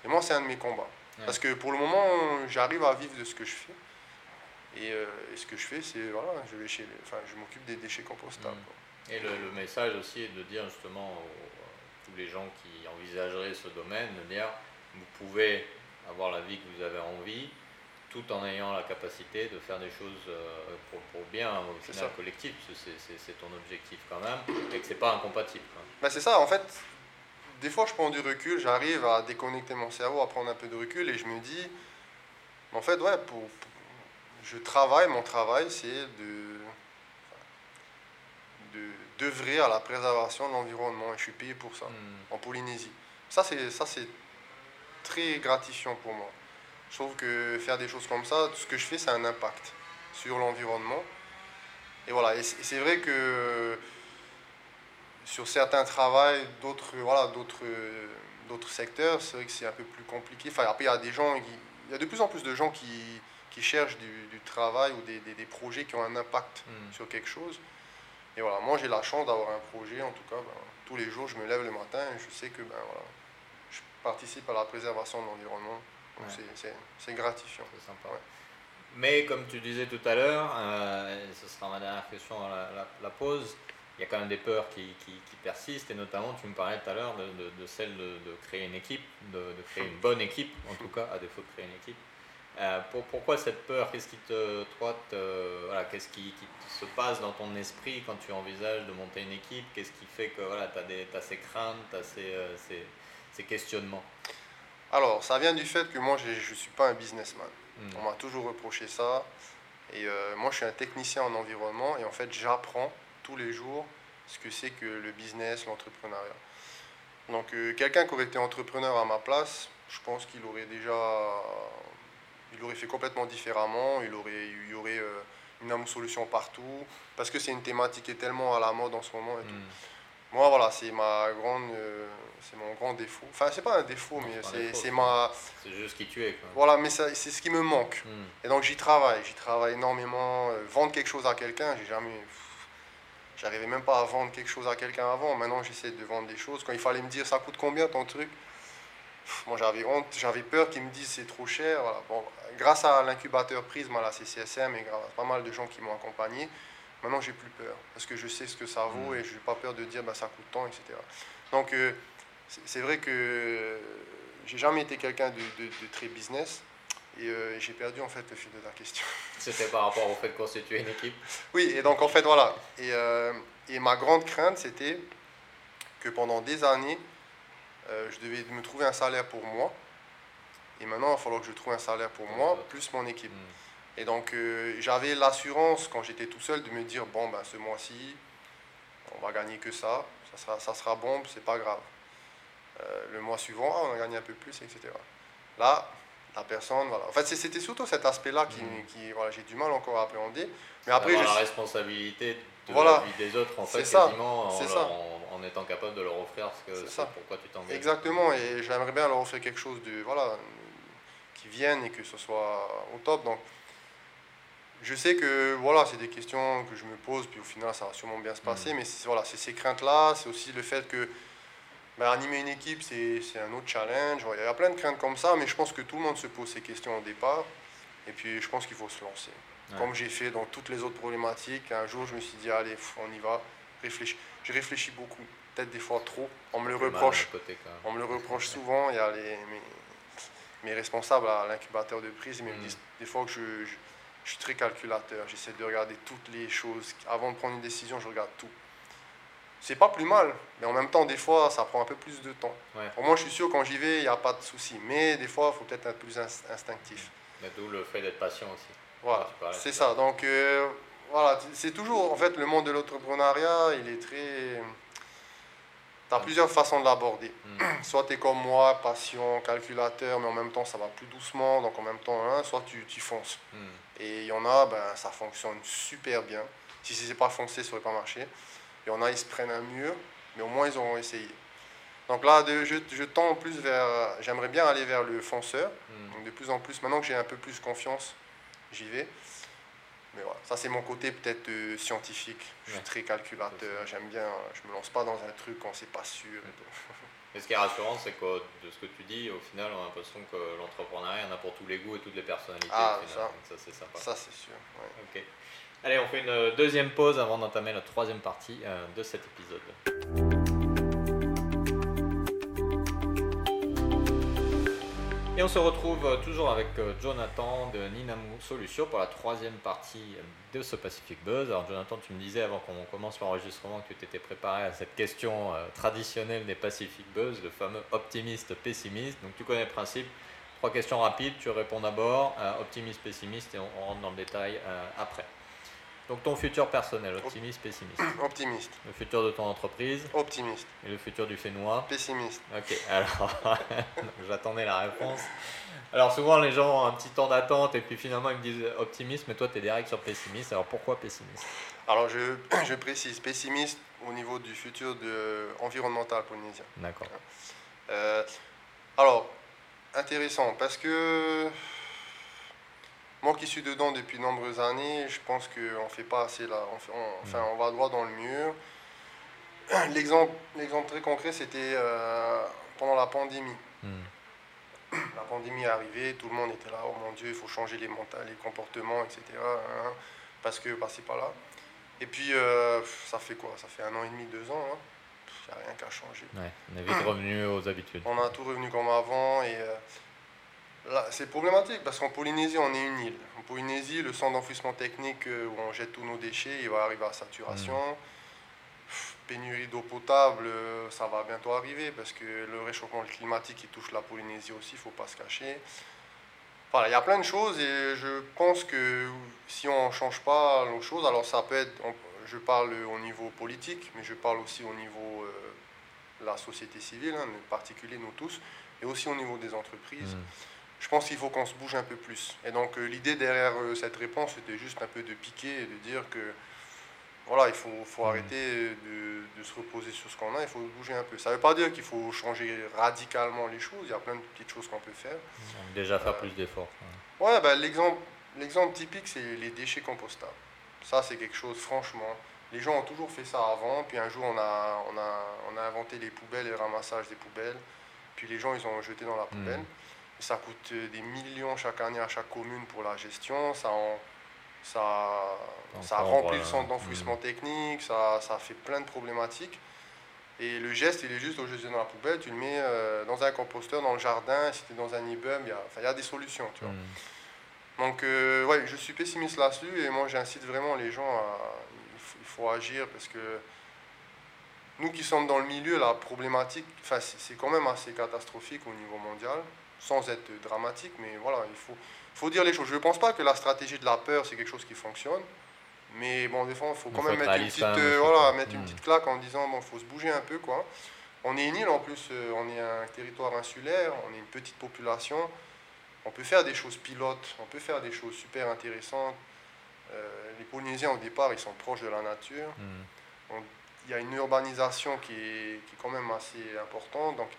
Et moi, c'est un de mes combats. Parce que pour le moment, j'arrive à vivre de ce que je fais. Euh, et, ce que je fais, c'est voilà, je vais chez, enfin, je m'occupe des déchets compostables. Mm. Et le, message aussi est de dire justement à tous les gens qui envisageraient ce domaine, de dire vous pouvez avoir la vie que vous avez envie, tout en ayant la capacité de faire des choses pour, pour bien au final collectif, c'est ton objectif quand même, et que c'est pas incompatible. Ben c'est ça, en fait, des fois je prends du recul, j'arrive à déconnecter mon cerveau, à prendre un peu de recul, et je me dis, en fait, ouais, pour, je travaille, mon travail, c'est de d'œuvrer à la préservation de l'environnement et je suis payé pour ça hmm. en Polynésie. Ça c'est ça c'est très gratifiant pour moi. Je trouve que faire des choses comme ça, tout ce que je fais, ça a un impact sur l'environnement. Et voilà, et c'est vrai que sur certains travails, d'autres voilà, d'autres d'autres secteurs, c'est vrai que c'est un peu plus compliqué. Enfin, après, il y a des gens, il y a de plus en plus de gens qui, qui cherchent du, du, travail ou des, des, des, projets qui ont un impact hmm. sur quelque chose. Et voilà, moi j'ai la chance d'avoir un projet, en tout cas, ben, tous les jours je me lève le matin et je sais que ben, voilà, je participe à la préservation de l'environnement. Donc c'est gratifiant. C'est sympa. Mais comme tu disais tout à l'heure, euh, ce sera ma dernière question à la, la, pause, il y a quand même des peurs qui, qui, qui, persistent et notamment tu me parlais tout à l'heure de, de, de, celle de, de, créer une équipe, de, créer une bonne équipe en tout cas, à défaut de créer une équipe. Euh, pourquoi cette peur? Qu'est-ce qui te trotte voilà, Qu'est-ce qui, se passe dans ton esprit quand tu envisages de monter une équipe? Qu'est-ce qui fait que voilà, tu as, ces craintes, tu as ces, euh, ces, ces, questionnements? Alors, ça vient du fait que moi, je ne suis pas un businessman. Hmm. On m'a toujours reproché ça. Et euh, moi, je suis un technicien en environnement et en fait, j'apprends tous les jours ce que c'est que le business, l'entrepreneuriat. Donc, quelqu'un qui aurait été entrepreneur à ma place, je pense qu'il aurait déjà il aurait fait complètement différemment, il aurait, il y aurait euh, une âme solution partout, parce que c'est une thématique qui est tellement à la mode en ce moment. Et tout. Hmm. Moi, voilà, c'est ma grande, euh, c'est mon grand défaut. Enfin, c'est pas un défaut, mais c'est ma. C'est juste qui tu es. Quoi. Voilà, mais c'est ce qui me manque. Hmm. Et donc j'y travaille, j'y travaille énormément. Euh, vendre quelque chose à quelqu'un, j'ai jamais. J'arrivais même pas à vendre quelque chose à quelqu'un avant. Maintenant, j'essaie de vendre des choses. Quand il fallait me dire ça coûte combien ton truc, moi j'avais honte, j'avais peur qu'ils me disent c'est trop cher. Bon, grâce à l'incubateur Prisme, à la CCSM et grâce à pas mal de gens qui m'ont accompagné, maintenant j'ai plus peur parce que je sais ce que ça vaut mm. et je n'ai pas peur de dire bah, ça coûte tant, etc. Donc euh, c'est vrai que j'ai jamais été quelqu'un de, de, très business et euh, j'ai perdu en fait le fil de la question. C'était par rapport au fait de constituer une équipe Oui, et donc en fait voilà. Et, euh, et ma grande crainte c'était que pendant des années, euh, je devais me trouver un salaire pour moi. Et maintenant, il va falloir que je trouve un salaire pour moi, plus mon équipe. Hmm. Et donc, euh, j'avais l'assurance, quand j'étais tout seul, de me dire, bon, ben, ce mois-ci, on va gagner que ça, ça sera, ça sera bon, c'est pas grave. Euh, le mois suivant, ah, on a gagné un peu plus, etc. Là, la personne, voilà. En fait, c'était surtout cet aspect-là qui, hmm. qui voilà, j'ai du mal encore à appréhender. Mais après, j'ai la responsabilité de la vie des autres, en fait, quasiment, en, ça en étant capable de leur offrir ce que c'est pourquoi tu t'engages. Exactement, et j'aimerais bien leur offrir quelque chose de voilà qui vienne et que ce soit au top. Donc je sais que voilà, c'est des questions que je me pose, puis au final ça va sûrement bien se passer, mm. mais voilà, c'est ces craintes-là, c'est aussi le fait que ben, animer une équipe, c'est un autre challenge. Il y a plein de craintes comme ça, mais je pense que tout le monde se pose ces questions au départ. Et puis je pense qu'il faut se lancer. Comme j'ai fait dans toutes les autres problématiques, un jour je me suis dit, allez, on y va, réfléchis je réfléchis beaucoup, peut-être des fois trop. On me le reproche. on me le reproche souvent. Il y a les, mes, responsables à l'incubateur de prise, ils me mm. disent des fois que je, je, suis très calculateur. J'essaie de regarder toutes les choses. Avant de prendre une décision, je regarde tout. C'est pas plus mal, mais en même temps, des fois, ça prend un peu plus de temps. Pour moi, je suis sûr, quand j'y vais, il n'y a pas de souci. Mais des fois, il faut peut-être être plus instinctif. D'où le fait d'être patient aussi. Voilà, c'est ça. Donc, euh, voilà, c'est toujours, en fait, le monde de l'entrepreneuriat, il est très... Tu as plusieurs façons de l'aborder. Hmm. Soit tu es comme moi, patient, calculateur, mais en même temps, ça va plus doucement, donc en même temps, hein, soit tu, tu fonces. Hmm. Et il y en a, ben, ça fonctionne super bien. Si ce n'est pas foncé, ça n'aurait pas marché. Il y en a, ils se prennent un mur, mais au moins, ils auront essayé. Donc là, de, je, je, tends plus vers... J'aimerais bien aller vers le fonceur. Donc de plus en plus, maintenant que j'ai un peu plus confiance, j'y vais. Mais voilà, ça c'est mon côté peut-être euh, scientifique. Je suis très calculateur, j'aime bien, je me lance pas dans un truc quand c'est pas sûr. Et, ce qui est rassurant, c'est que de ce que tu dis, au final, on a l'impression que l'entrepreneuriat, il y en a pour tous les goûts et toutes les personnalités. Ah, ça, ça c'est sympa. Ça c'est sûr. Ok. Allez, on fait une euh, deuxième pause avant d'entamer la troisième partie euh, de cet épisode. Et on se retrouve euh, toujours avec euh, Jonathan de Ninamu Solutions pour la troisième partie de ce Pacific Buzz. Alors Jonathan, tu me disais avant qu'on commence l'enregistrement que tu t'étais préparé à cette question euh, traditionnelle des Pacific Buzz, le fameux optimiste-pessimiste. Donc tu connais le principe. Trois questions rapides, tu réponds d'abord, optimiste-pessimiste et on, rentre dans le détail après. Donc ton futur personnel, optimiste, pessimiste Optimiste. Le futur de ton entreprise Optimiste. Et le futur du Fénois Pessimiste. Ok, alors j'attendais la réponse. Alors souvent les gens ont un petit temps d'attente et puis finalement ils me disent optimiste, mais toi tu es direct sur pessimiste. Alors pourquoi pessimiste? Alors je, je, précise, pessimiste au niveau du futur de, environnemental polynésien. D'accord. Euh, alors, intéressant parce que moi qui suis dedans depuis de nombreuses années, je pense qu'on ne fait pas assez là. enfin, mm. on va droit dans le mur. L'exemple, l'exemple très concret, c'était euh, pendant la pandémie. Mm. La pandémie est arrivée, tout le monde était là, oh mon Dieu, il faut changer les, les comportements, etc. Hein, parce que passez par là. Et puis, euh, ça fait quoi? Ça fait un an et demi, deux ans. Il hein. n'y a rien qu'à changer. on est vite revenu aux habitudes. On a tout revenu comme avant. Et euh, c'est problématique parce qu'en Polynésie, on est une île. En Polynésie, le centre d'enfouissement technique euh, où on jette tous nos déchets, il va arriver à saturation. Mm. Pénurie d'eau potable, euh, ça va bientôt arriver parce que le réchauffement climatique qui touche la Polynésie aussi, il ne faut pas se cacher. Voilà, il y a plein de choses et je pense que si on ne change pas nos choses, alors ça peut être, je parle au niveau politique, mais je parle aussi au niveau de euh, la société civile, hein, en particulier nous tous, et aussi au niveau des entreprises. Mm je pense qu'il faut qu'on se bouge un peu plus. Et donc euh, l'idée derrière euh, cette réponse, c'était juste un peu de piquer et de dire que voilà, il faut, faut mmh. arrêter de, se reposer sur ce qu'on a, il faut bouger un peu. Ça ne veut pas dire qu'il faut changer radicalement les choses, il y a plein de petites choses qu'on peut faire. déjà faire plus d'efforts. Ouais, ben, l'exemple, l'exemple typique, c'est les déchets compostables. Ça, c'est quelque chose, franchement. Les gens ont toujours fait ça avant, puis un jour, on a, on a, on a inventé les poubelles et le ramassage des poubelles, puis les gens, ils ont jeté dans la poubelle. Mmh. Ça coûte des millions chaque année à chaque commune pour la gestion. Ça, ça, ça remplit le centre d'enfouissement technique, ça, ça, fait plein de problématiques. Et le geste, il est juste au jeter dans la poubelle, tu le mets euh, dans un composteur, dans le jardin, si tu es dans un immeuble, il y, a, il des solutions. Tu vois. Mm. Donc, euh, ouais, je suis pessimiste là-dessus et moi j'incite vraiment les gens à. Il faut, agir parce que nous qui sommes dans le milieu, la problématique, c'est quand même assez catastrophique au niveau mondial sans être dramatique, mais voilà, il faut, faut dire les choses. Je ne pense pas que la stratégie de la peur, c'est quelque chose qui fonctionne. Mais bon, des fois, il faut quand même mettre, une petite, euh, voilà, mettre une hmm. petite claque en disant bon, faut se bouger un peu. quoi. On est une île en plus, euh, on est un territoire insulaire, on est une petite population. On peut faire des choses pilotes, on peut faire des choses super intéressantes. Euh, les Polynésiens, au départ, ils sont proches de la nature. Hmm. Il y a une urbanisation qui est, qui est quand même assez importante. Donc,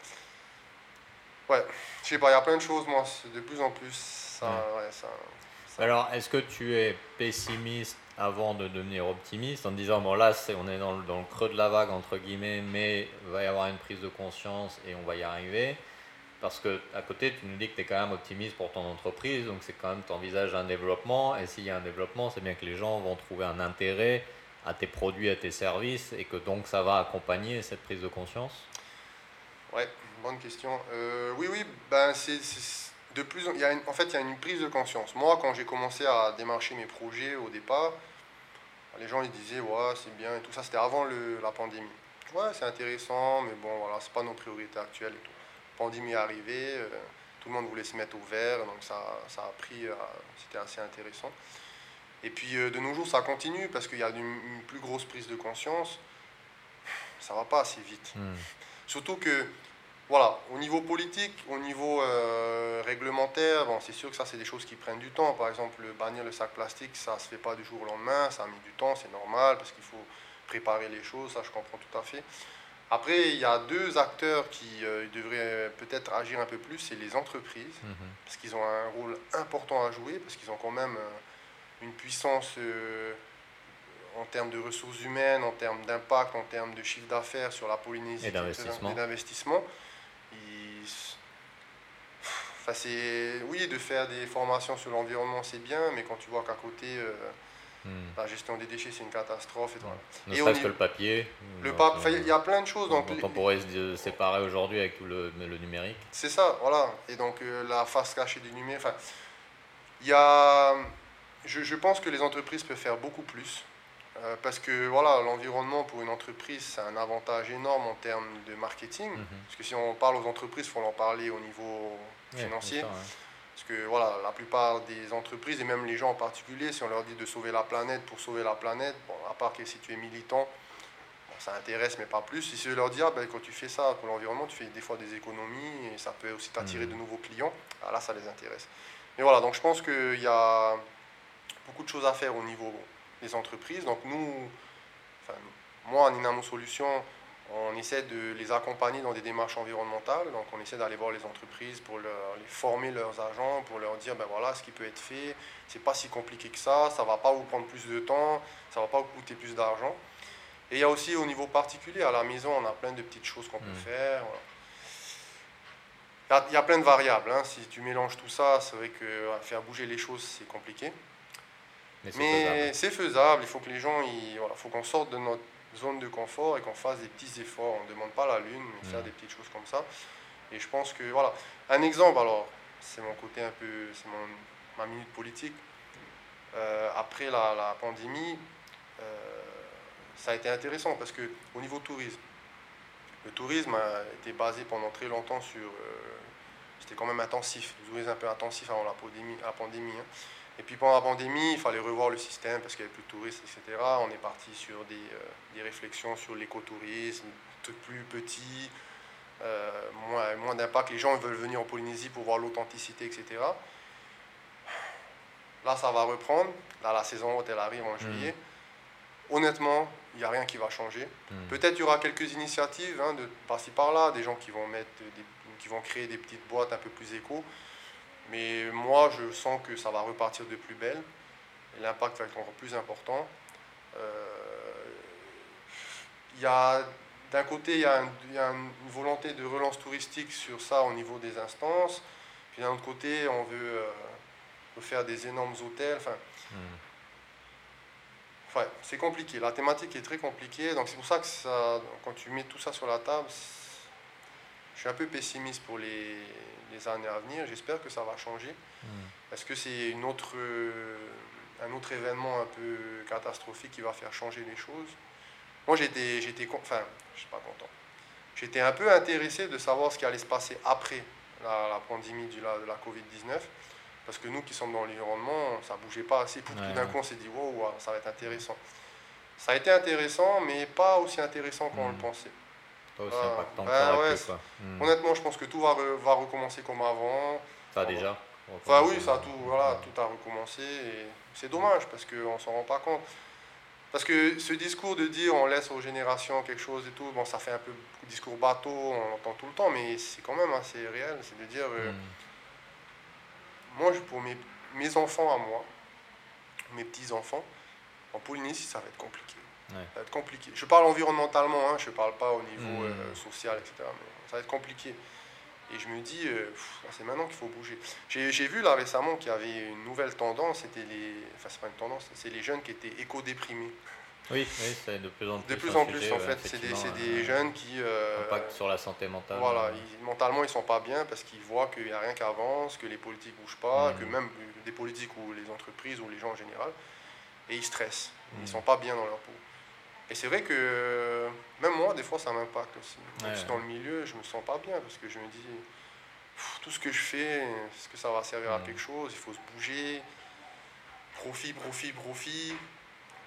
Ouais, je sais pas, il y a plein de choses, moi, de plus en plus, ça, Alors, est-ce que tu es pessimiste avant de devenir optimiste en disant, bon là, c'est, on est dans le, dans le, creux de la vague, entre guillemets, mais il va y avoir une prise de conscience et on va y arriver? Parce que à côté, tu nous dis que tu es quand même optimiste pour ton entreprise, donc c'est quand même, tu envisages un développement, et s'il y a un développement, c'est bien que les gens vont trouver un intérêt à tes produits, à tes services, et que donc ça va accompagner cette prise de conscience? Ouais, bonne question. Euh, oui, oui, ben c'est de plus il y a en fait il y a une prise de conscience. Moi, quand j'ai commencé à démarcher mes projets au départ, les gens ils disaient ouais c'est bien et tout ça. C'était avant le, la pandémie. Ouais, c'est intéressant, mais bon voilà, c'est pas nos priorités actuelles et tout. La pandémie est arrivée, euh, tout le monde voulait se mettre au vert, donc ça, ça a pris, euh, c'était assez intéressant. Et puis de nos jours, ça continue parce qu'il y a une, plus grosse prise de conscience. Ça va pas assez vite. Hmm. Surtout que voilà, au niveau politique, au niveau euh, réglementaire, bon, c'est sûr que ça, c'est des choses qui prennent du temps. Par exemple, bannir le sac plastique, ça ne se fait pas du jour au lendemain, ça a mis du temps, c'est normal, parce qu'il faut préparer les choses, ça, je comprends tout à fait. Après, il y a deux acteurs qui euh, devraient peut-être agir un peu plus, c'est les entreprises, mhm. parce qu'ils ont un rôle important à jouer, parce qu'ils ont quand même euh, une puissance en termes de ressources humaines, en termes d'impact, en termes de chiffre d'affaires sur la Polynésie et d'investissement. Enfin, oui, de faire des formations sur l'environnement, c'est bien, mais quand tu vois qu'à côté, euh, Hmm. La gestion des déchets, c'est une catastrophe. Et Ne que le papier. Le papier, il y a plein de choses. Donc, on pourrait se séparer aujourd'hui avec tout le, numérique. C'est ça, voilà. Et donc la face cachée du numérique. Il y a, je, je, pense que les entreprises peuvent faire beaucoup plus. Euh, parce que voilà, l'environnement pour une entreprise, c'est un avantage énorme en termes de marketing. Mhm. Parce que si on parle aux entreprises, il faut leur parler au niveau financier. Parce que voilà, la plupart des entreprises, et même les gens en particulier, si on leur dit de sauver la planète pour sauver la planète, bon, à part que si tu es militant, ça intéresse, mais pas plus. Si je leur dis, ah, ben, quand tu fais ça pour l'environnement, tu fais des fois des économies et ça peut aussi t'attirer mhm. de nouveaux clients, ah, là, ça les intéresse. Mais voilà, donc je pense qu'il y a beaucoup de choses à faire au niveau des entreprises. Donc nous, enfin, moi, en Inamo Solutions, on essaie de les accompagner dans des démarches environnementales. Donc on essaie d'aller voir les entreprises pour leur, les former leurs agents, pour leur dire, ben voilà, ce qui peut être fait, c'est pas si compliqué que ça, ça va pas vous prendre plus de temps, ça va pas vous coûter plus d'argent. Et il y a aussi au niveau particulier, à la maison, on a plein de petites choses qu'on peut mmh. faire. Il y a plein de variables. Hein. Si tu mélanges tout ça, c'est vrai que faire bouger les choses, c'est compliqué. Mais c'est faisable. Il faut que les gens, il voilà, faut qu'on sorte de notre zone de confort et qu'on fasse des petits efforts. On ne demande pas la lune, mais faire mm. des petites choses comme ça. Et je pense que, voilà. Un exemple, alors, c'est mon côté un peu, c'est ma minute politique. Euh, après la, la pandémie, euh, ça a été intéressant parce que au niveau tourisme, le tourisme a été basé pendant très longtemps sur. Euh, c'était quand même intensif, le tourisme un peu intensif avant la pandémie. La pandémie hein. Et puis pendant la pandémie, il fallait revoir le système parce qu'il n'y avait plus de touristes, etc. On est parti sur des, euh, des réflexions sur l'écotourisme, tout plus petit, euh, moins, moins d'impact. Les gens veulent venir en Polynésie pour voir l'authenticité, etc. Là, ça va reprendre. Là, la saison haute, elle arrive en juillet. Mmh. Honnêtement, il n'y a rien qui va changer. Mmh. Peut-être il y aura quelques initiatives hein, de par-ci par-là, des gens qui vont, mettre qui vont créer des petites boîtes un peu plus éco. Mais moi, je sens que ça va repartir de plus belle. Et l'impact va être encore plus important. Euh, il y a, d'un côté, il y, a une volonté de relance touristique sur ça au niveau des instances. Puis d'un autre côté, on veut, euh, faire des énormes hôtels. Enfin, hmm. c'est compliqué. La thématique est très compliquée. Donc c'est pour ça que ça, quand tu mets tout ça sur la table, je suis un peu pessimiste pour les, les années à venir. J'espère que ça va changer. Hmm. Est-ce que c'est une autre, un autre événement un peu catastrophique qui va faire changer les choses Moi, j'étais, j'étais, enfin, je suis pas content. J'étais un peu intéressé de savoir ce qui allait se passer après la, pandémie de la, de la Covid-19. Parce que nous qui sommes dans l'environnement, ça bougeait pas assez. Pour tout d'un coup, on s'est dit, wow, ça va être intéressant. Ça a été intéressant, mais pas aussi intéressant qu'on le hmm. pensait. Pas aussi ah, impactant ben hmm. Honnêtement, je pense que tout va, va recommencer comme avant. Ça a déjà Enfin oui, ça a tout, voilà, tout a recommencé. C'est dommage parce qu'on ne s'en rend pas compte. Parce que ce discours de dire on laisse aux générations quelque chose et tout, bon, ça fait un peu discours bateau, on l'entend tout le temps, mais c'est quand même assez réel. C'est de dire, euh, hmm. moi, pour mes, mes enfants à moi, mes petits-enfants, en Polynésie, ça va être compliqué. Ça va être compliqué. Je parle environnementalement, hein, je ne parle pas au niveau hmm. euh, social, etc. Mais ça va être compliqué. Et je me dis, euh, c'est maintenant qu'il faut bouger. J'ai vu là récemment qu'il y avait une nouvelle tendance, c'était les. Enfin, c'est pas une tendance, c'est les jeunes qui étaient éco-déprimés. Oui, oui c'est de plus en plus. De plus en plus, en fait. C'est des, jeunes qui. Euh, Impact sur la santé mentale. Voilà, mentalement, ils sont pas bien parce qu'ils voient qu'il n'y a rien qui avance, que les politiques bougent pas, hmm. que même des politiques ou les entreprises ou les gens en général, et ils stressent. Ils hmm. sont pas bien dans leur peau. Et c'est vrai que même moi, des fois, ça m'impacte aussi. je suis dans le milieu, je me sens pas bien parce que je me dis, tout ce que je fais, est-ce que ça va servir à quelque chose? Il faut se bouger. Profit, profit, profit.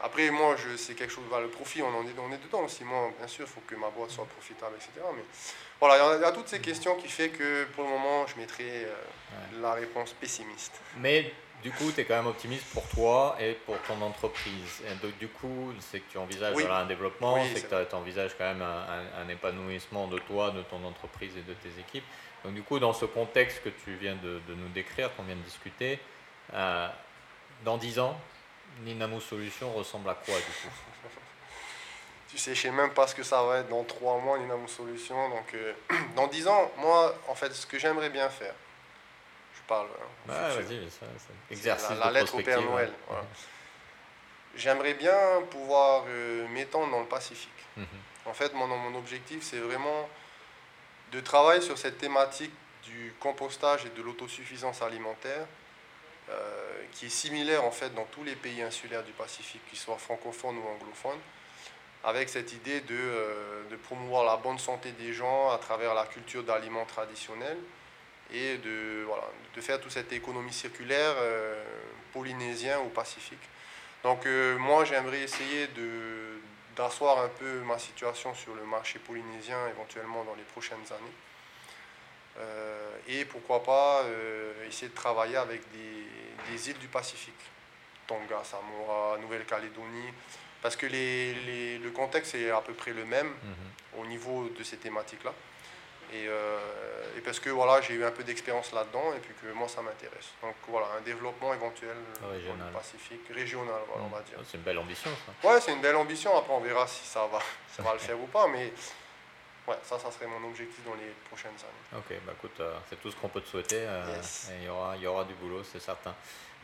Après, moi, je, c'est quelque chose, le profit, on, en est, on est dedans aussi. Moi, bien sûr, il faut que ma boîte soit profitable, etc. Mais voilà, il y, a, toutes ces questions qui fait que pour le moment, je mettrai euh, la réponse pessimiste. Mais du coup, tu es quand même optimiste pour toi et pour ton entreprise. Et donc, du coup, c'est que tu envisages un développement, c'est que tu envisages quand même un, épanouissement de toi, de ton entreprise et de tes équipes. Donc, du coup, dans ce contexte que tu viens de, nous décrire, qu'on vient de discuter, euh, dans 10 ans, Ninamo Solutions ressemble à quoi, du coup? Tu sais, je sais même pas ce que ça va être dans 3 mois, Ninamo Solutions. Donc, euh, dans 10 ans, moi, en fait, ce que j'aimerais bien faire, parle. Hein, ça, La, lettre au Père Noël. j'aimerais bien pouvoir euh, m'étendre dans le Pacifique. Mhm. En fait, mon, mon objectif, c'est vraiment de travailler sur cette thématique du compostage et de l'autosuffisance alimentaire, euh, qui est similaire en fait dans tous les pays insulaires du Pacifique, qu'ils soient francophones ou anglophones, avec cette idée de, euh, de promouvoir la bonne santé des gens à travers la culture d'aliments traditionnels et de, voilà, de faire toute cette économie circulaire euh, polynésien ou pacifique. Donc euh, moi j'aimerais essayer de, d'asseoir un peu ma situation sur le marché polynésien éventuellement dans les prochaines années. Euh, et pourquoi pas euh, essayer de travailler avec des, des îles du Pacifique, Tonga, Samoa, Nouvelle-Calédonie, parce que les, les- le contexte est à peu près le même Mhm. au niveau de ces thématiques-là. Et, euh, et parce que voilà, j'ai eu un peu d'expérience là-dedans et puis que moi ça m'intéresse. Donc voilà, un développement éventuel dans Régional. le Pacifique, régional, voilà, on va dire. C'est une belle ambition, ça. Ouais, c'est une belle ambition. Après, on verra si ça va, ça va le faire ou pas. Mais ouais, ça, ça serait mon objectif dans les prochaines années. Ok, bah écoute, euh, c'est tout ce qu'on peut te souhaiter. euh, Yes. et il y aura, il y aura du boulot, c'est certain.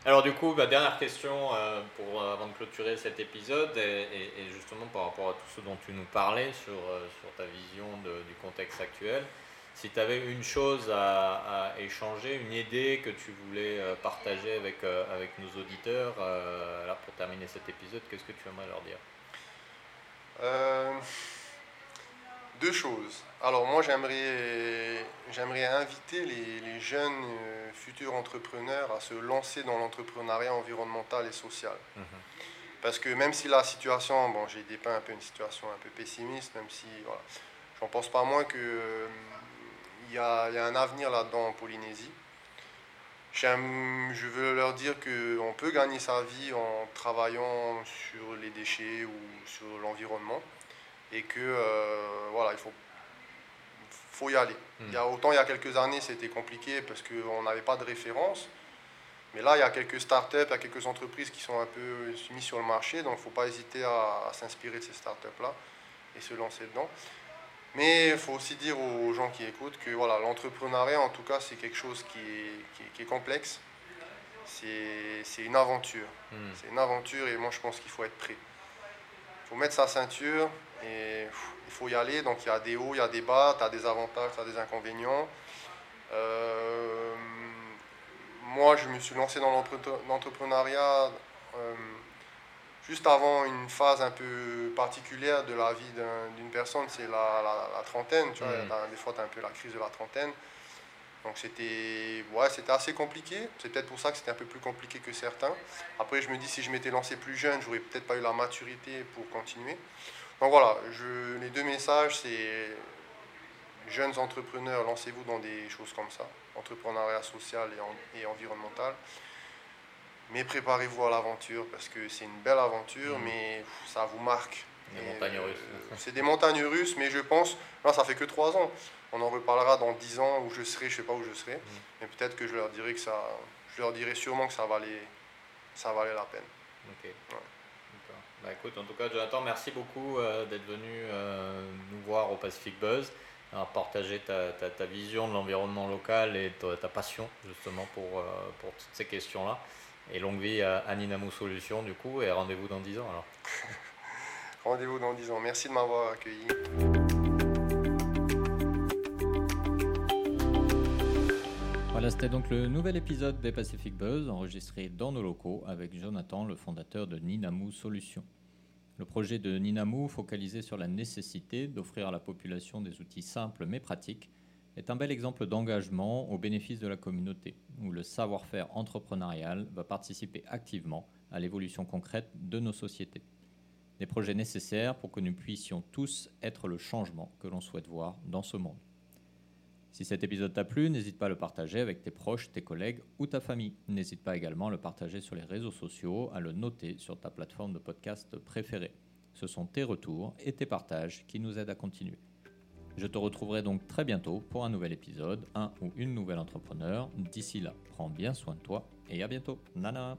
Alors du coup, dernière question euh, pour, euh, avant de clôturer cet épisode, et, justement par rapport à tout ce dont tu nous parlais sur, euh, ta vision du contexte actuel, si tu avais une chose à, échanger, une idée que tu voulais partager avec, avec nos auditeurs, là pour terminer cet épisode, qu'est-ce que tu aimerais leur dire? Deux choses. Alors moi, j'aimerais, j'aimerais inviter les, les jeunes euh, futurs entrepreneurs à se lancer dans l'entrepreneuriat environnemental et social. Mhm. Parce que même si la situation, bon, j'ai dépeint un peu une situation un peu pessimiste, même si, voilà, j'en pense pas moins que euh, il y, a, il y a un avenir là-dedans en Polynésie. Je veux leur dire qu'on peut gagner sa vie en travaillant sur les déchets ou sur l'environnement et que euh, voilà, il faut, faut y aller. Mm. Il y a, autant il y a quelques années c'était compliqué parce qu'on n'avait pas de référence, mais là il y a quelques startups, il y a quelques entreprises qui sont un peu mises sur le marché, donc il ne faut pas hésiter à, à s'inspirer de ces startups-là et se lancer dedans. Mais il faut aussi dire aux gens qui écoutent que voilà, l'entrepreneuriat, en tout cas, c'est quelque chose qui est, qui est- qui est complexe. C'est c'est une aventure. Mhm. C'est une aventure et moi, je pense qu'il faut être prêt. Il faut mettre sa ceinture et il faut y aller. Donc, il y a des hauts, il y a des bas, tu as des avantages, tu as des inconvénients. Euh, moi, je me suis lancé dans l'entre- l'entrepreneuriat euh, juste avant une phase un peu particulière de la vie d'un- d'une personne, c'est la, la- la trentaine. Tu vois. T'as- des fois, tu as un peu la crise de la trentaine. Donc c'était ouais, assez compliqué. C'est peut-être pour ça que c'était un peu plus compliqué que certains. Après, je me dis, si je m'étais lancé plus jeune, j'aurais peut-être pas eu la maturité pour continuer. Donc voilà, je, les deux messages, c'est jeunes entrepreneurs, lancez-vous dans des choses comme ça, entrepreneuriat social et, en- et environnemental. Mais préparez-vous à l'aventure parce que c'est une belle aventure, Mhm. mais ça vous marque. Des montagnes euh, russes. c'est des montagnes russes, mais je pense, là ça fait que trois ans. On en reparlera dans dix ans où je serai, je sais pas où je serai, mais peut-être que je leur dirai que ça, je leur dirai sûrement que ça valait, ça valait la peine. Ok. D'accord. Bah écoute, en tout cas, Jonathan, merci beaucoup euh, d'être venu euh, nous voir au Pacific Buzz, à partager ta, ta, ta vision de l'environnement local et ta, ta passion justement pour, euh, pour toutes ces questions-là. Et longue vie à, Ninamu Solutions du coup, et rendez-vous dans 10 ans alors. Rendez-vous dans dix ans. Merci de m'avoir accueilli. Voilà, c'était donc le nouvel épisode des Pacific Buzz, enregistré dans nos locaux avec Jonathan, le fondateur de Ninamu Solutions. Le projet de Ninamu, focalisé sur la nécessité d'offrir à la population des outils simples mais pratiques, est un bel exemple d'engagement au bénéfice de la communauté, où le savoir-faire entrepreneurial va participer activement à l'évolution concrète de nos sociétés. Des projets nécessaires pour que nous puissions tous être le changement que l'on souhaite voir dans ce monde. Si cet épisode t'a plu, n'hésite pas à le partager avec tes proches, tes collègues ou ta famille. N'hésite pas également à le partager sur les réseaux sociaux, à le noter sur ta plateforme de podcast préférée. Ce sont tes retours et tes partages qui nous aident à continuer. Je te retrouverai donc très bientôt pour un nouvel épisode, un ou une nouvelle entrepreneur. D'ici là, prends bien soin de toi et à bientôt. Nana